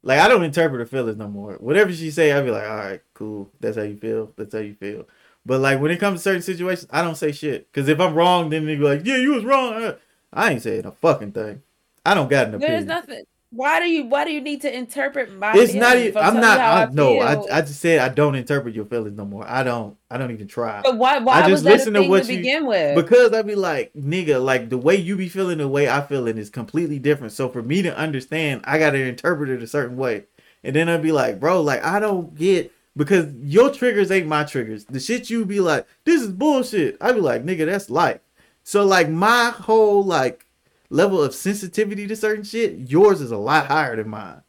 like I don't interpret her feelings no more. Whatever she say, I'll be like, all right, cool. That's how you feel. That's how you feel. But like when it comes to certain situations, I don't say shit. Cause if I'm wrong, then they be like, yeah, you was wrong. I ain't saying a fucking thing. I don't got an opinion.
There's nothing. Why do you why do you need to interpret my
It's not even I'm not I, I no, I, I just said I don't interpret your feelings no more. I don't I don't even try.
But why why I just listen to what to you begin with?
Because I'd be like, nigga, like the way you be feeling the way I feeling is completely different. So for me to understand, I gotta interpret it a certain way. And then I'd be like, bro, like I don't get because your triggers ain't my triggers. The shit you be like, this is bullshit. I'd be like, nigga, that's life. So like my whole like level of sensitivity to certain shit, yours is a lot higher than mine.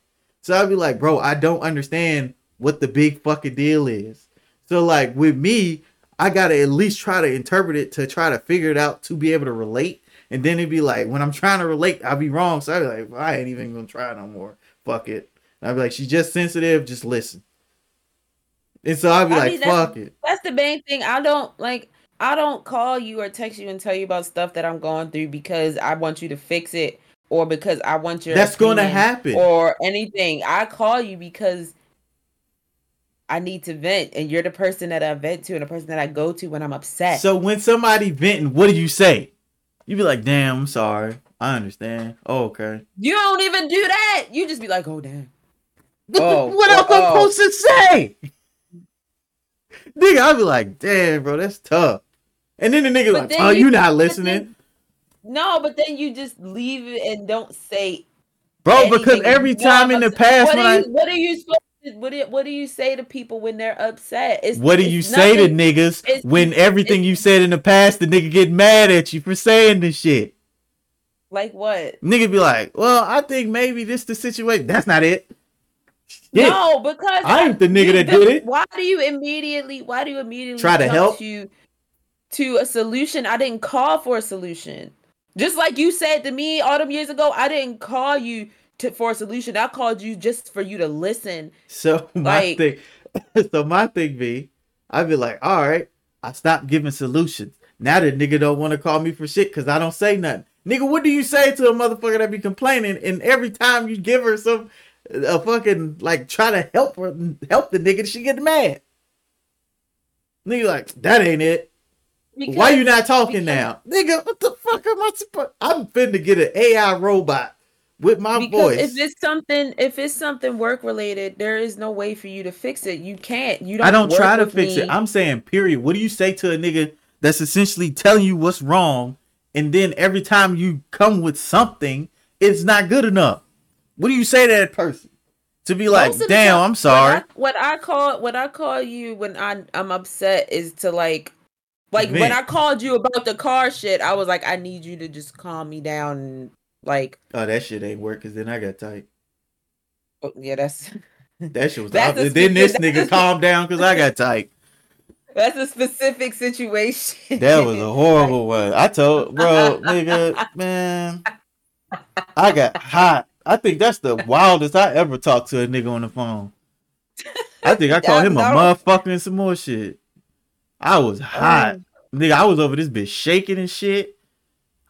So I'd be like, bro, I don't understand what the big fucking deal is. So like with me, I gotta at least try to interpret it to try to figure it out to be able to relate. And then it'd be like, when I'm trying to relate, I'll be wrong. So I'd be like, well, I ain't even gonna try no more. Fuck it. And I'd be like, she's just sensitive, just listen. And so I'd be I like, mean, fuck it.
That's the main thing. I don't like I don't call you or text you and tell you about stuff that I'm going through because I want you to fix it or because I want your
That's going to happen
or anything. I call you because I need to vent and you're the person that I vent to and the person that I go to when I'm upset.
So when somebody venting, what do you say? You be like, "Damn, I'm sorry. I understand." Oh, okay.
You don't even do that. You just be like, "Oh, damn."
Oh, what else I'm oh. supposed to say? Nigga, I'd be like, damn, bro, that's tough. And then the nigga but like, oh, you, you not listening. Then,
no, but then you just leave it and don't say.
Bro, anything. because every time in the past
what
when
are
I
you, what are you supposed what do, what do you say to people when they're upset?
It's, what do you say nothing, to niggas when everything you said in the past, the nigga get mad at you for saying this shit?
Like what?
Nigga be like, well, I think maybe this the situation. That's not it.
Yeah. No, because
I ain't the nigga that did it.
Why do you immediately? Why do you immediately
try to help
you to a solution? I didn't call for a solution. Just like you said to me all them years ago, I didn't call you to, for a solution. I called you just for you to listen.
So my like, thing, so my thing be, I'd be like, all right, I stopped giving solutions. Now the nigga don't want to call me for shit because I don't say nothing. Nigga, what do you say to a motherfucker that be complaining? And every time you give her some a fucking like try to help her help the nigga, she get mad. Nigga like, that ain't it. Because, Why you not talking now? Nigga, what the fuck am I supposed I'm finna get an AI robot with my because voice.
If it's something, if it's something work related, there is no way for you to fix it. You can't. You don't.
I don't try to fix me. it. I'm saying, period. What do you say to a nigga that's essentially telling you what's wrong, and then every time you come with something, it's not good enough? What do you say to that person? To be like, damn, time, I'm sorry.
What I, what I, call what I call you when I I'm upset is to like like Vent. when I called you about the car shit, I was like, I need you to just calm me down and like
Oh, that shit ain't work because then I got tight.
Oh, yeah, that's
that shit was that's then this nigga calmed down because I got tight.
That's a specific situation.
That was a horrible one. I told bro, nigga, man. I got hot. I think that's the wildest I ever talked to a nigga on the phone. I think I called him a motherfucker and some more shit. I was hot. Nigga, I was over this bitch shaking and shit.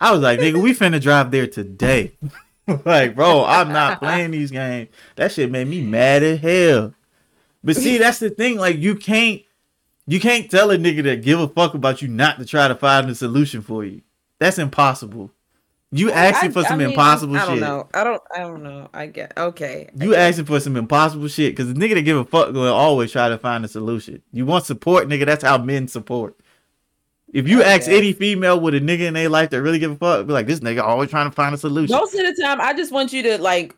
I was like, nigga, we finna drive there today. like, bro, I'm not playing these games. That shit made me mad as hell. But see, that's the thing. Like, you can't you can't tell a nigga that give a fuck about you not to try to find a solution for you. That's impossible. You asking I, for some I mean, impossible shit. I
don't shit. know. I don't. I don't know. I get okay.
You asking for some impossible shit because the nigga that give a fuck will always try to find a solution. You want support, nigga. That's how men support. If you ask any female with a nigga in their life that really give a fuck, be like, this nigga always trying to find a solution.
Most of the time, I just want you to like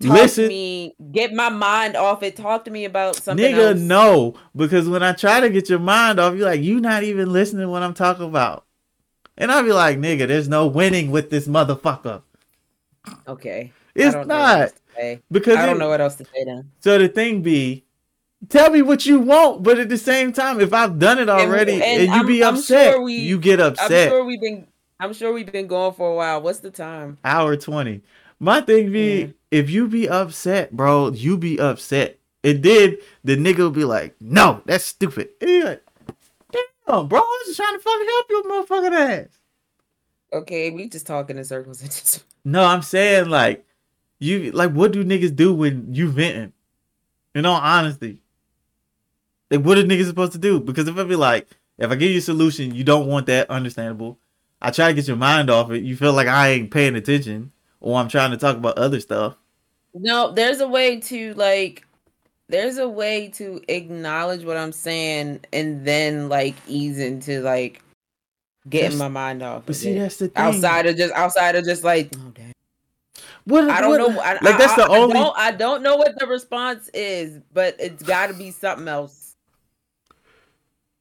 listen me, get my mind off it. Talk to me about something. Nigga, else.
no, because when I try to get your mind off, you're like, you not even listening what I'm talking about. And I'll be like, nigga, there's no winning with this motherfucker.
Okay.
It's not. Because
I don't it, know what else to say then.
So the thing be, tell me what you want, but at the same time, if I've done it already and, and, and you I'm, be upset, sure we, you get upset.
I'm sure we've been I'm sure we've been going for a while. What's the time?
Hour 20. My thing be, mm. if you be upset, bro, you be upset. And then the nigga will be like, no, that's stupid. And you're like, damn, bro, I was just trying to fucking help your motherfucking ass.
Okay, we just talking in circles.
no, I'm saying like, you like, what do niggas do when you venting? In all honesty, like, what are niggas supposed to do? Because if I be like, if I give you a solution, you don't want that, understandable. I try to get your mind off it. You feel like I ain't paying attention, or I'm trying to talk about other stuff.
No, there's a way to like there's a way to acknowledge what I'm saying and then like ease into like getting that's, my mind off.
But see,
it.
that's the thing.
Outside of just outside of just like oh damn.
What,
I don't
what,
know. I,
like that's the
I,
only.
I don't, I don't know what the response is, but it's got to be something else.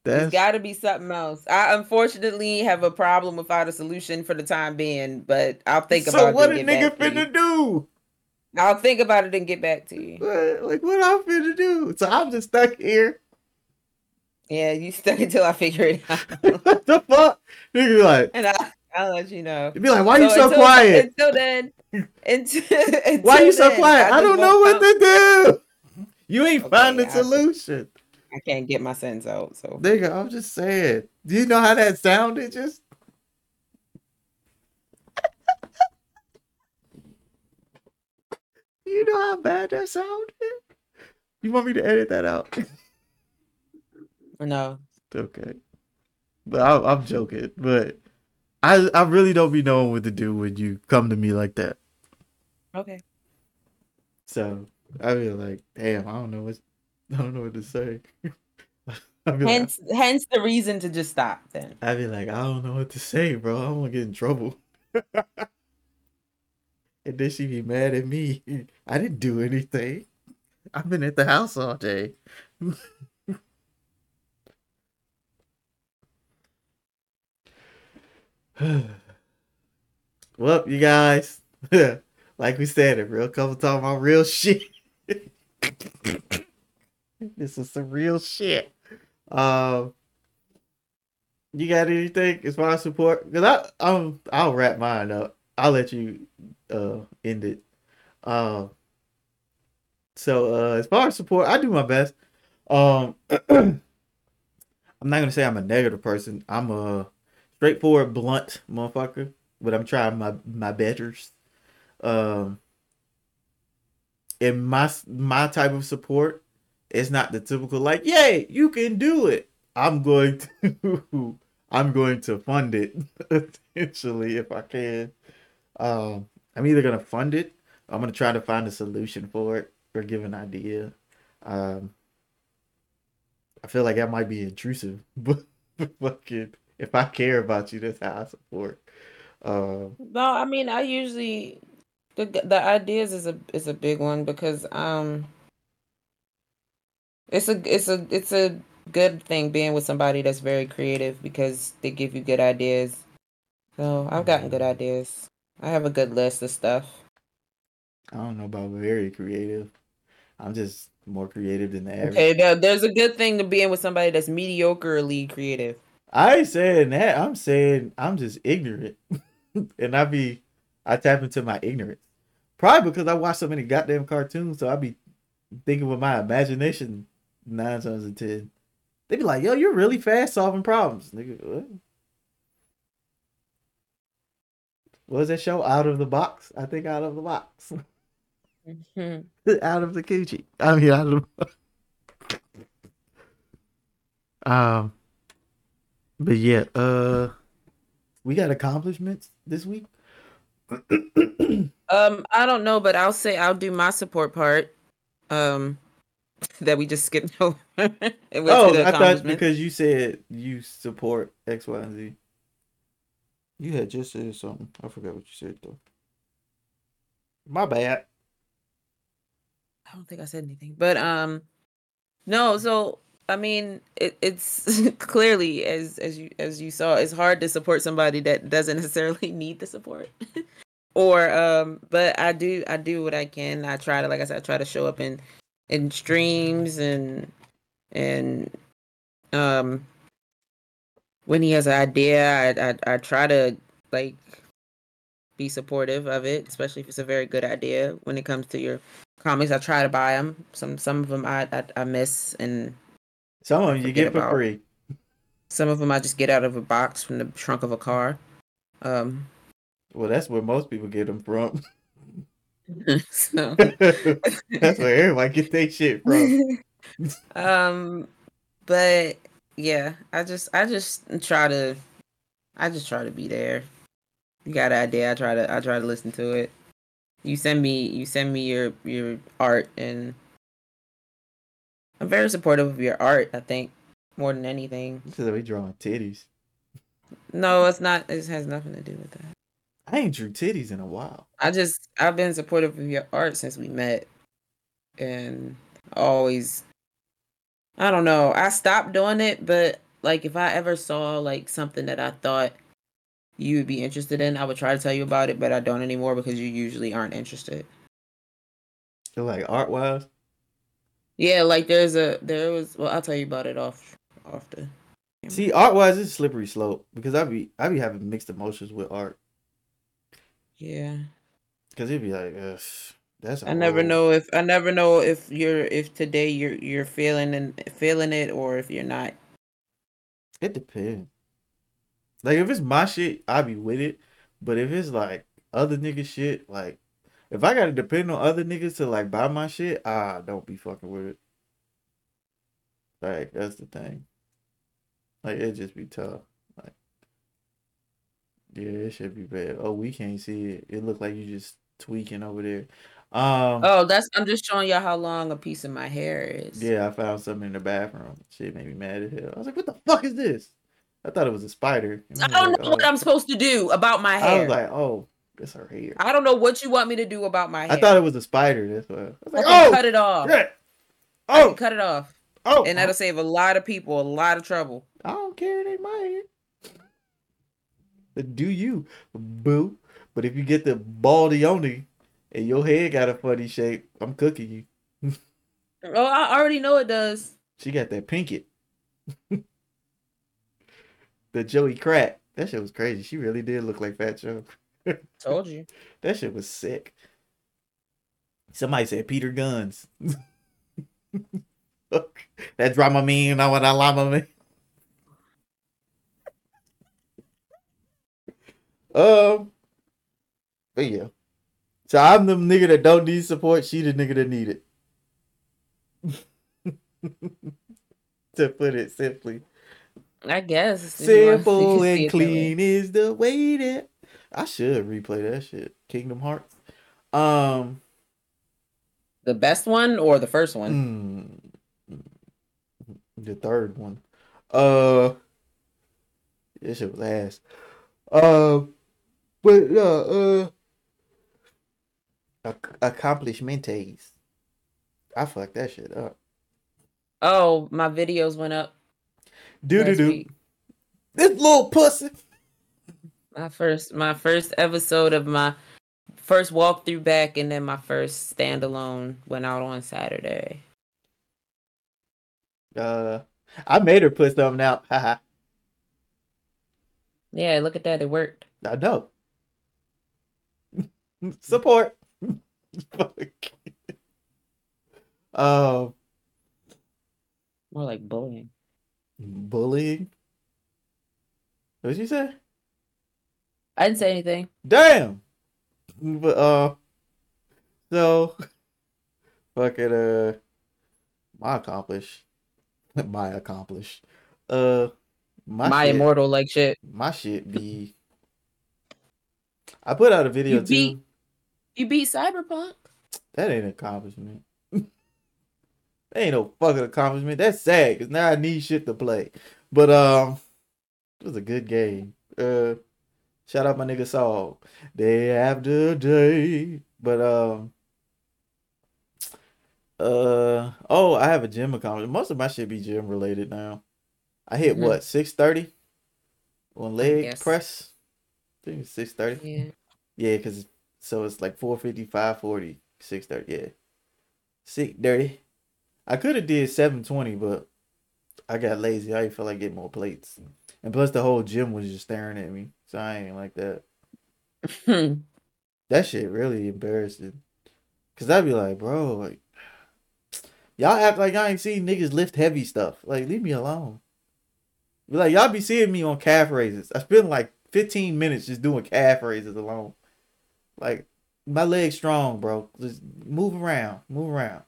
That's... It's got to be something else. I unfortunately have a problem without a solution for the time being, but I'll think so about.
So what a nigga finna do?
I'll think about it and get back to you.
What, like what I'm finna do? So I'm just stuck here.
Yeah, you stuck until I figure it out.
what the fuck? You be like,
and I, I'll let you know.
You'd be like, why so are you so until, quiet?
Until then, until, until
why are you so then, quiet? I, I don't know what to do. You ain't okay, find the solution.
I can't get my sentence out. So,
nigga, I'm just saying. Do you know how that sounded? Just You know how bad that sounded? You want me to edit that out?
No.
Okay. But I, I'm joking. But I I really don't be knowing what to do when you come to me like that.
Okay.
So I be like, damn, I don't know what I don't know what to say.
hence like, hence the reason to just stop then.
I'd be like, I don't know what to say, bro. I'm gonna get in trouble. And then she be mad at me. I didn't do anything. I've been at the house all day. well, you guys, like we said, a real couple talking about real shit. this is some real shit. Um, you got anything as far as support? Cause I, I'm, I'll wrap mine up. I'll let you uh end it. Um. So uh, as far as support, I do my best. Um, I'm not gonna say I'm a negative person. I'm a straightforward, blunt motherfucker, but I'm trying my my betters. Um, in my my type of support, it's not the typical like, "Yay, you can do it." I'm going to I'm going to fund it essentially if I can. Um, I'm either gonna fund it. I'm gonna try to find a solution for it or give an idea. Um, I feel like that might be intrusive, but fucking if I care about you, that's how I support. Um,
no, I mean I usually the the ideas is a is a big one because um it's a it's a it's a good thing being with somebody that's very creative because they give you good ideas. So I've gotten good ideas. I have a good list of stuff.
I don't know about very creative. I'm just more creative than the average.
Okay, there's a good thing to being with somebody that's mediocrely creative.
I ain't saying that. I'm saying I'm just ignorant, and I be I tap into my ignorance. Probably because I watch so many goddamn cartoons, so I be thinking with my imagination nine times out of ten. They be like, "Yo, you're really fast solving problems." Nigga, what? What was that show? Out of the box. I think out of the box. Mm-hmm. out of the coochie. I mean, out of. The... um, but yeah, uh, we got accomplishments this week.
um, I don't know, but I'll say I'll do my support part. Um, that we just skipped over. oh,
I thought because you said you support X, Y, and Z. You had just said something. I forgot what you said though. My bad.
I don't think I said anything, but um, no. So I mean, it, it's clearly as as you as you saw, it's hard to support somebody that doesn't necessarily need the support. or um, but I do I do what I can. I try to like I said, I try to show up in in streams and and um when he has an idea, I I, I try to like be supportive of it, especially if it's a very good idea. When it comes to your comics, I try to buy them. Some some of them I I, I miss, and
some of them you get for free.
Some of them I just get out of a box from the trunk of a car. Um,
well, that's where most people get them from. so that's where everybody get their shit from.
um, but yeah, I just I just try to I just try to be there. You got an idea, I try to I try to listen to it. You send me you send me your your art and I'm very supportive of your art, I think, more than anything.
Because we drawing titties.
No, it's not it has nothing to do with that.
I ain't drew titties in a while.
I just I've been supportive of your art since we met. And always I don't know. I stopped doing it, but like if I ever saw like something that I thought you would be interested in, I would try to tell you about it, but I don't anymore because you usually aren't interested.
So like art wise?
Yeah, like there's a there was well I'll tell you about it off off the
See, art wise it's slippery slope because I be I be having mixed emotions with art.
Yeah.
Cause it'd be like, Ugh, that's.
I never know if I never know if you're if today you're you're feeling and feeling it or if you're not.
It depends. Like if it's my shit, I be with it. But if it's like other nigga shit, like if I gotta depend on other niggas to like buy my shit, ah, don't be fucking with it. Like that's the thing. Like it just be tough. Like yeah, it should be bad. Oh, we can't see it. It looked like you just tweaking over there. Um.
Oh, that's. I'm just showing y'all how long a piece of my hair is.
Yeah, I found something in the bathroom. Shit made me mad as hell. I was like, "What the fuck is this?" I thought it was a spider.
I don't like, know oh. what I'm supposed to do about my hair.
I was like, "Oh, it's her hair."
I don't know what you want me to do about my hair.
I thought it was a spider. That's why. I was like, "Oh,
cut it off." Yeah. I can cut it off.
Oh,
and that'll save a lot of people a lot of trouble.
I don't care. It ain't my hair. Do you, boo? But if you get the baldy only and your head got a funny shape, I'm cooking you.
oh, I already know it does.
She got that pinkett. the Joey Crack. That shit was crazy. She really did look like Fat Joe.
Told you.
That shit was sick. Somebody said Peter Gunz. that drama mean know what I lama me. Um, but yeah. So I'm the nigga that don't need support. She the nigga that need it. to put it simply.
I guess.
Simple and clean is the way that I should replay that shit. Kingdom Hearts. Um
the best one or the first one?
Mm, the third one. Uh this shit was ass. Uh but uh uh accomplishmentes. I fucked that shit up.
Oh, my videos went up.
Do do do. This little pussy.
My first, my first episode of my first walkthrough back, and then my first standalone went out on Saturday.
Uh, I made her put something out. Haha.
yeah, look at that. It worked.
I know. Support. Um.
More like bullying.
Bullying? What did you say?
I didn't say anything.
Damn. But uh so fucking uh my accomplish. my accomplish. Uh
my, my shit, immortal like shit.
My shit be I put out a video you
beat,
too.
You beat Cyberpunk.
That ain't an accomplishment. That ain't no fucking accomplishment. That's sad because now I need shit to play. But um, it was a good game. Uh, shout out my nigga Saul. Day after day. But um, uh oh, I have a gym accomplishment. Most of my shit be gym related now. I hit mm-hmm. what six thirty on leg press. I think it's six thirty. Yeah. Yeah, cause so it's like 450, 540, 630. Yeah. Six thirty. I could have did 720, but I got lazy. I didn't feel like getting more plates. And plus the whole gym was just staring at me. So I ain't like that. that shit really embarrassing. Cause I'd be like, bro, like y'all act like I ain't seen niggas lift heavy stuff. Like, leave me alone. Be like, y'all be seeing me on calf raises. I spend like 15 minutes just doing calf raises alone. Like, my leg's strong, bro. Just move around. Move around.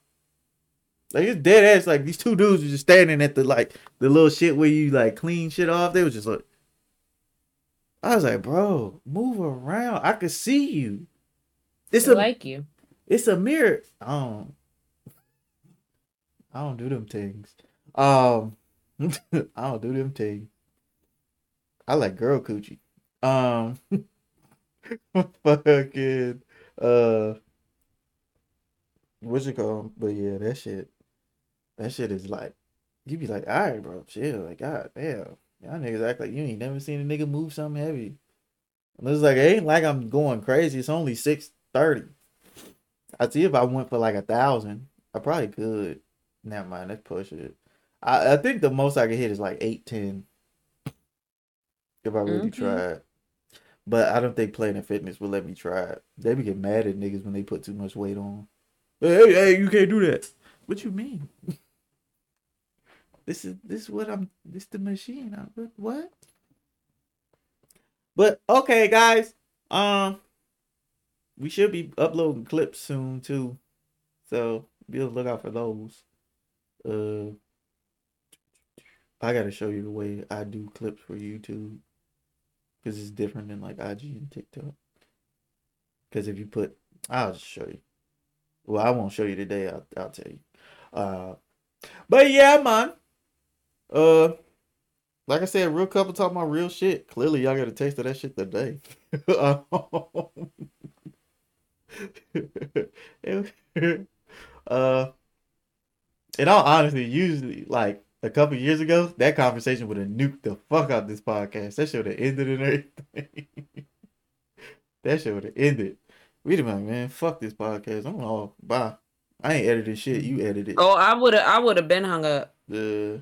Like it's dead ass. Like these two dudes were just standing at the like the little shit where you like clean shit off. They was just like, I was like, bro, move around. I could see you.
It's a, like you.
It's a mirror. I don't. I don't do them things. Um, I don't do them things. I like girl coochie. Um, fucking uh, what's it called? But yeah, that shit. That shit is like, you be like, all right, bro, chill. Like, god damn, y'all niggas act like you ain't never seen a nigga move something heavy. And it's like, it ain't like I'm going crazy. It's only six thirty. I see if I went for like a thousand, I probably could. Never mind, let's push it. I, I think the most I could hit is like eight ten. If I really okay. tried. But I don't think Planet Fitness will let me try it. They be get mad at niggas when they put too much weight on. Hey, hey, you can't do that. What you mean? This is this is what I'm this the machine. I'm, what? But okay, guys. Um, we should be uploading clips soon too, so be on the lookout for those. Uh, I gotta show you the way I do clips for YouTube, because it's different than like IG and TikTok. Because if you put, I'll just show you. Well, I won't show you today. I'll I'll tell you. Uh, but yeah, man. Uh, like I said, real couple talking about real shit. Clearly, y'all got a taste of that shit today. uh, in all honesty, usually like a couple years ago, that conversation would have nuked the fuck out this podcast. That should have ended and everything. that should have ended. We'd have been like, man, fuck this podcast. I'm all bye. I ain't edited shit. You edited.
Oh, I would have. I would have been hung up.
Yeah,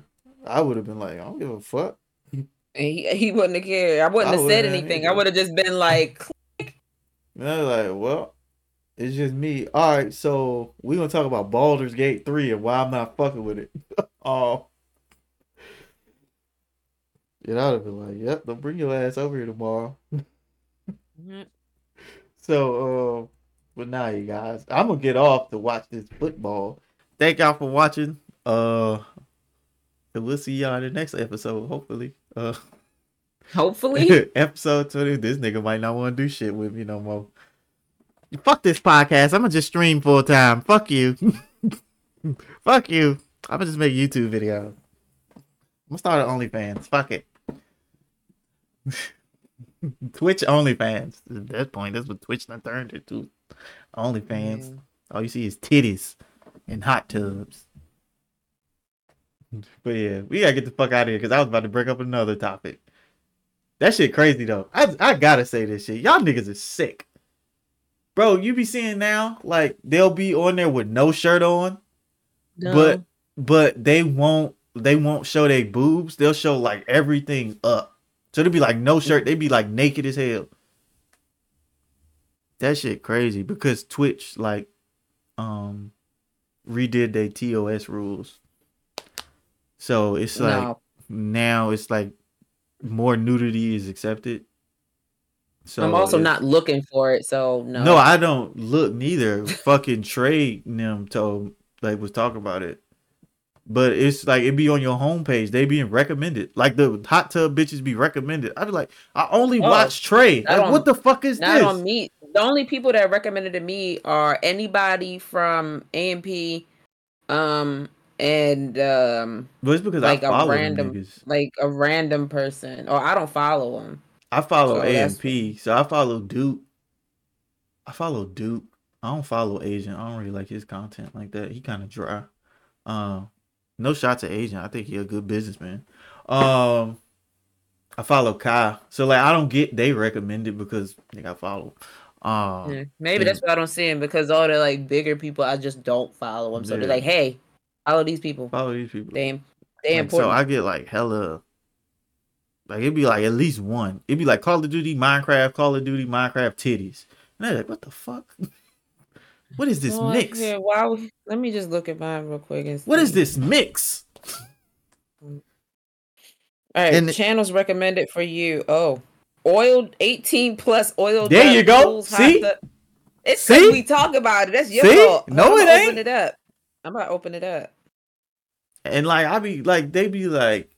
I would have been like, I don't give a fuck.
And he he wouldn't have cared. I wouldn't
I
have said anything.
either.
I would have just been like,
And I was like, well, it's just me. All right, so we're gonna talk about Baldur's Gate three and why I'm not fucking with it. oh. And I'd have been like, yep, don't bring your ass over here tomorrow.
Mhm.
So, uh, but now you guys, I'm gonna get off to watch this football. Thank y'all for watching. Uh, and we'll see y'all in the next episode, hopefully. Uh,
hopefully.
episode 20. This nigga might not want to do shit with me no more. Fuck this podcast. I'm gonna just stream full time. Fuck you. Fuck you. I'm gonna just make YouTube videos. I'm gonna start an OnlyFans. Fuck it. Twitch OnlyFans. At that point, that's what Twitch done turned into. OnlyFans.
Yeah.
All you see is titties and hot tubs. But yeah, we gotta get the fuck out of here because I was about to break up another topic. That shit crazy though. I I gotta say this shit. Y'all niggas is sick. Bro, you be seeing now, like they'll be on there with no shirt on,
No.
but but they won't they won't show their boobs. They'll show like everything up. So they'd be like no shirt. They'd be like naked as hell. That shit crazy because Twitch like um redid their TOS rules. So it's like
no.
now it's like more nudity is accepted. So
I'm also not looking for it, so no.
no, I don't look neither. Fucking Trey them told like was talking about it. But it's like it be on your homepage. They being recommended. Like the hot tub bitches be recommended. I'd be like, I only
Oh,
watch Trey. Like,
on-
what the fuck is
not
this?
on me. The only people that recommended to me are anybody from AMP, um, and um,
But it's because
like a random- like a random person, or I don't follow them.
I follow
So
AMP. So I follow Duke. I follow Duke. I don't follow Agent. I don't really like his content like that. He kind of dry. Um, no shot to Agent. I think he a good businessman. Um, I follow Kai. So like I don't get they recommended because they got follow. Um,
Yeah, Maybe that's why I don't see him because all the like bigger people, I just don't follow them. So
Yeah.
they're like, hey, follow these people.
follow these people.
They they
Like, so. I get like hella like it'd be like at least one. It'd be like Call of Duty, Minecraft, Call of Duty, Minecraft titties. And they're like, what the fuck? What is this
Oh,
mix?
yeah, why would- let me just look at mine real quick. And
What is this mix?
All right,
And-
channels recommended for you. Oh, oiled 18 plus oil.
There you go.
pools,
See?
tub- It's
See?
we talk about it. That's your
See?
fault.
No,
I'm
it ain't.
Open it up. I'm about to open it up.
And like I be like they be like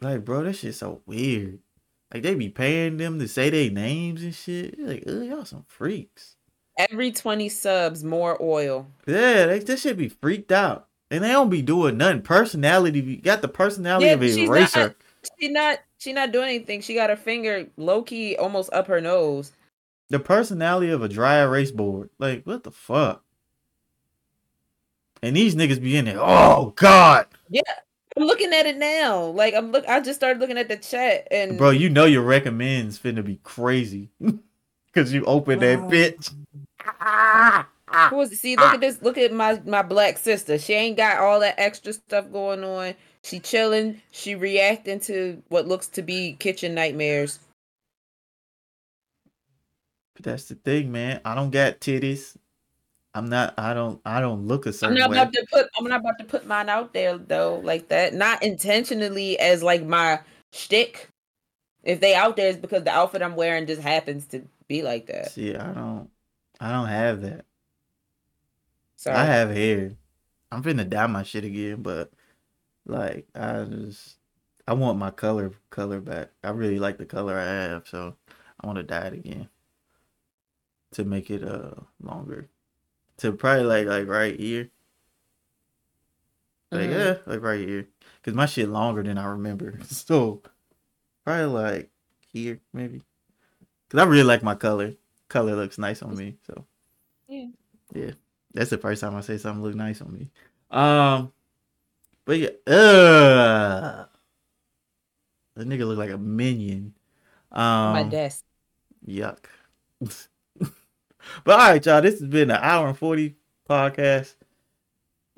like bro, that shit so weird. Like they be paying them to say their names and shit. Like, ugh, y'all some freaks.
Every 20 subs, more oil.
Yeah, they that shit be freaked out. And they don't be doing nothing. Personality be got the personality
Yeah,
of a eraser.
not- She not she not doing anything. She got her finger low key almost up her nose.
the personality of a dry erase board. Like, what the fuck? And these niggas be in there. Oh God, Yeah.
I'm looking at it now. Like I'm look. I just started looking at the chat and
bro, you know your recommends finna be crazy, cause you open that
Oh.
bitch. Ah.
Who is see? Look at this. Look at my my black sister. She ain't got all that extra stuff going on. She chilling. She reacting to what looks to be kitchen nightmares.
But that's the thing, man. I don't got titties. I'm not. I don't. I don't look a
I'm
certain
not
way.
about to put. I'm not about to put mine out there though, like that. Not intentionally as like my shtick. If they out there, it's because the outfit I'm wearing just happens to be like that.
See, I don't. I don't have that.
So
I have hair. I'm finna dye my shit again, but like I just I want my color color back. I really like the color I have, so I want to dye it again to make it uh longer. To probably like like right here. Like
Mhm.
yeah, like right here. Cause my shit longer than I remember. So probably like here maybe. Cause I really like my color. Color looks nice on me. So
Yeah.
yeah. That's the first time I say something look nice on me. Um, But yeah, uh, that nigga look like a minion. Um,
My desk.
Yuck. but all right, y'all. This has been an hour and forty podcast.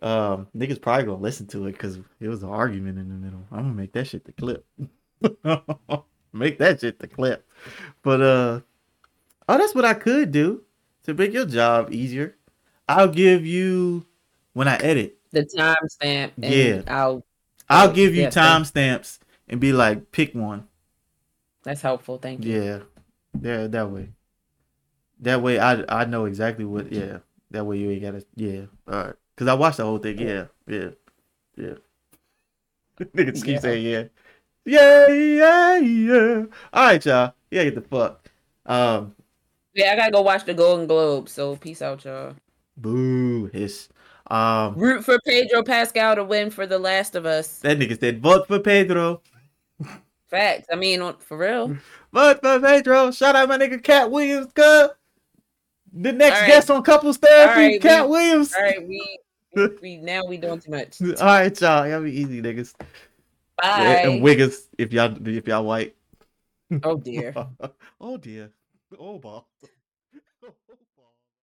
Um, niggas probably gonna listen to it because it was an argument in the middle. I'm gonna make that shit the clip. make that shit the clip. But uh, oh, that's what I could do to make your job easier. I'll give you when I edit
the timestamp.
Yeah,
I'll
I'll give you yeah, timestamps and be like, pick one.
That's helpful. Thank you.
Yeah, yeah, that way. That way, I I know exactly what. Yeah, that way you ain't gotta. Yeah, all right. Cause I watched the whole thing. Yeah, yeah, yeah. Niggas keep saying yeah. Yeah, yeah, yeah. All right, y'all. Yeah, get the fuck. Um.
Yeah, I gotta go watch the Golden Globe. So peace out, y'all.
Boo hiss. Um,
Root for Pedro Pascal to win for The Last of Us.
That nigga said vote for Pedro.
Facts. I mean, for real.
vote for Pedro. Shout out my nigga Katt Williams, cuz. The next right. guest on couples therapy, right, Katt
we,
Williams.
All right, we, we, we now we doing too much.
All right, y'all. Y'all be easy, niggas.
Bye.
And wiggers, if y'all if y'all white.
Oh dear.
oh dear. Oh ball.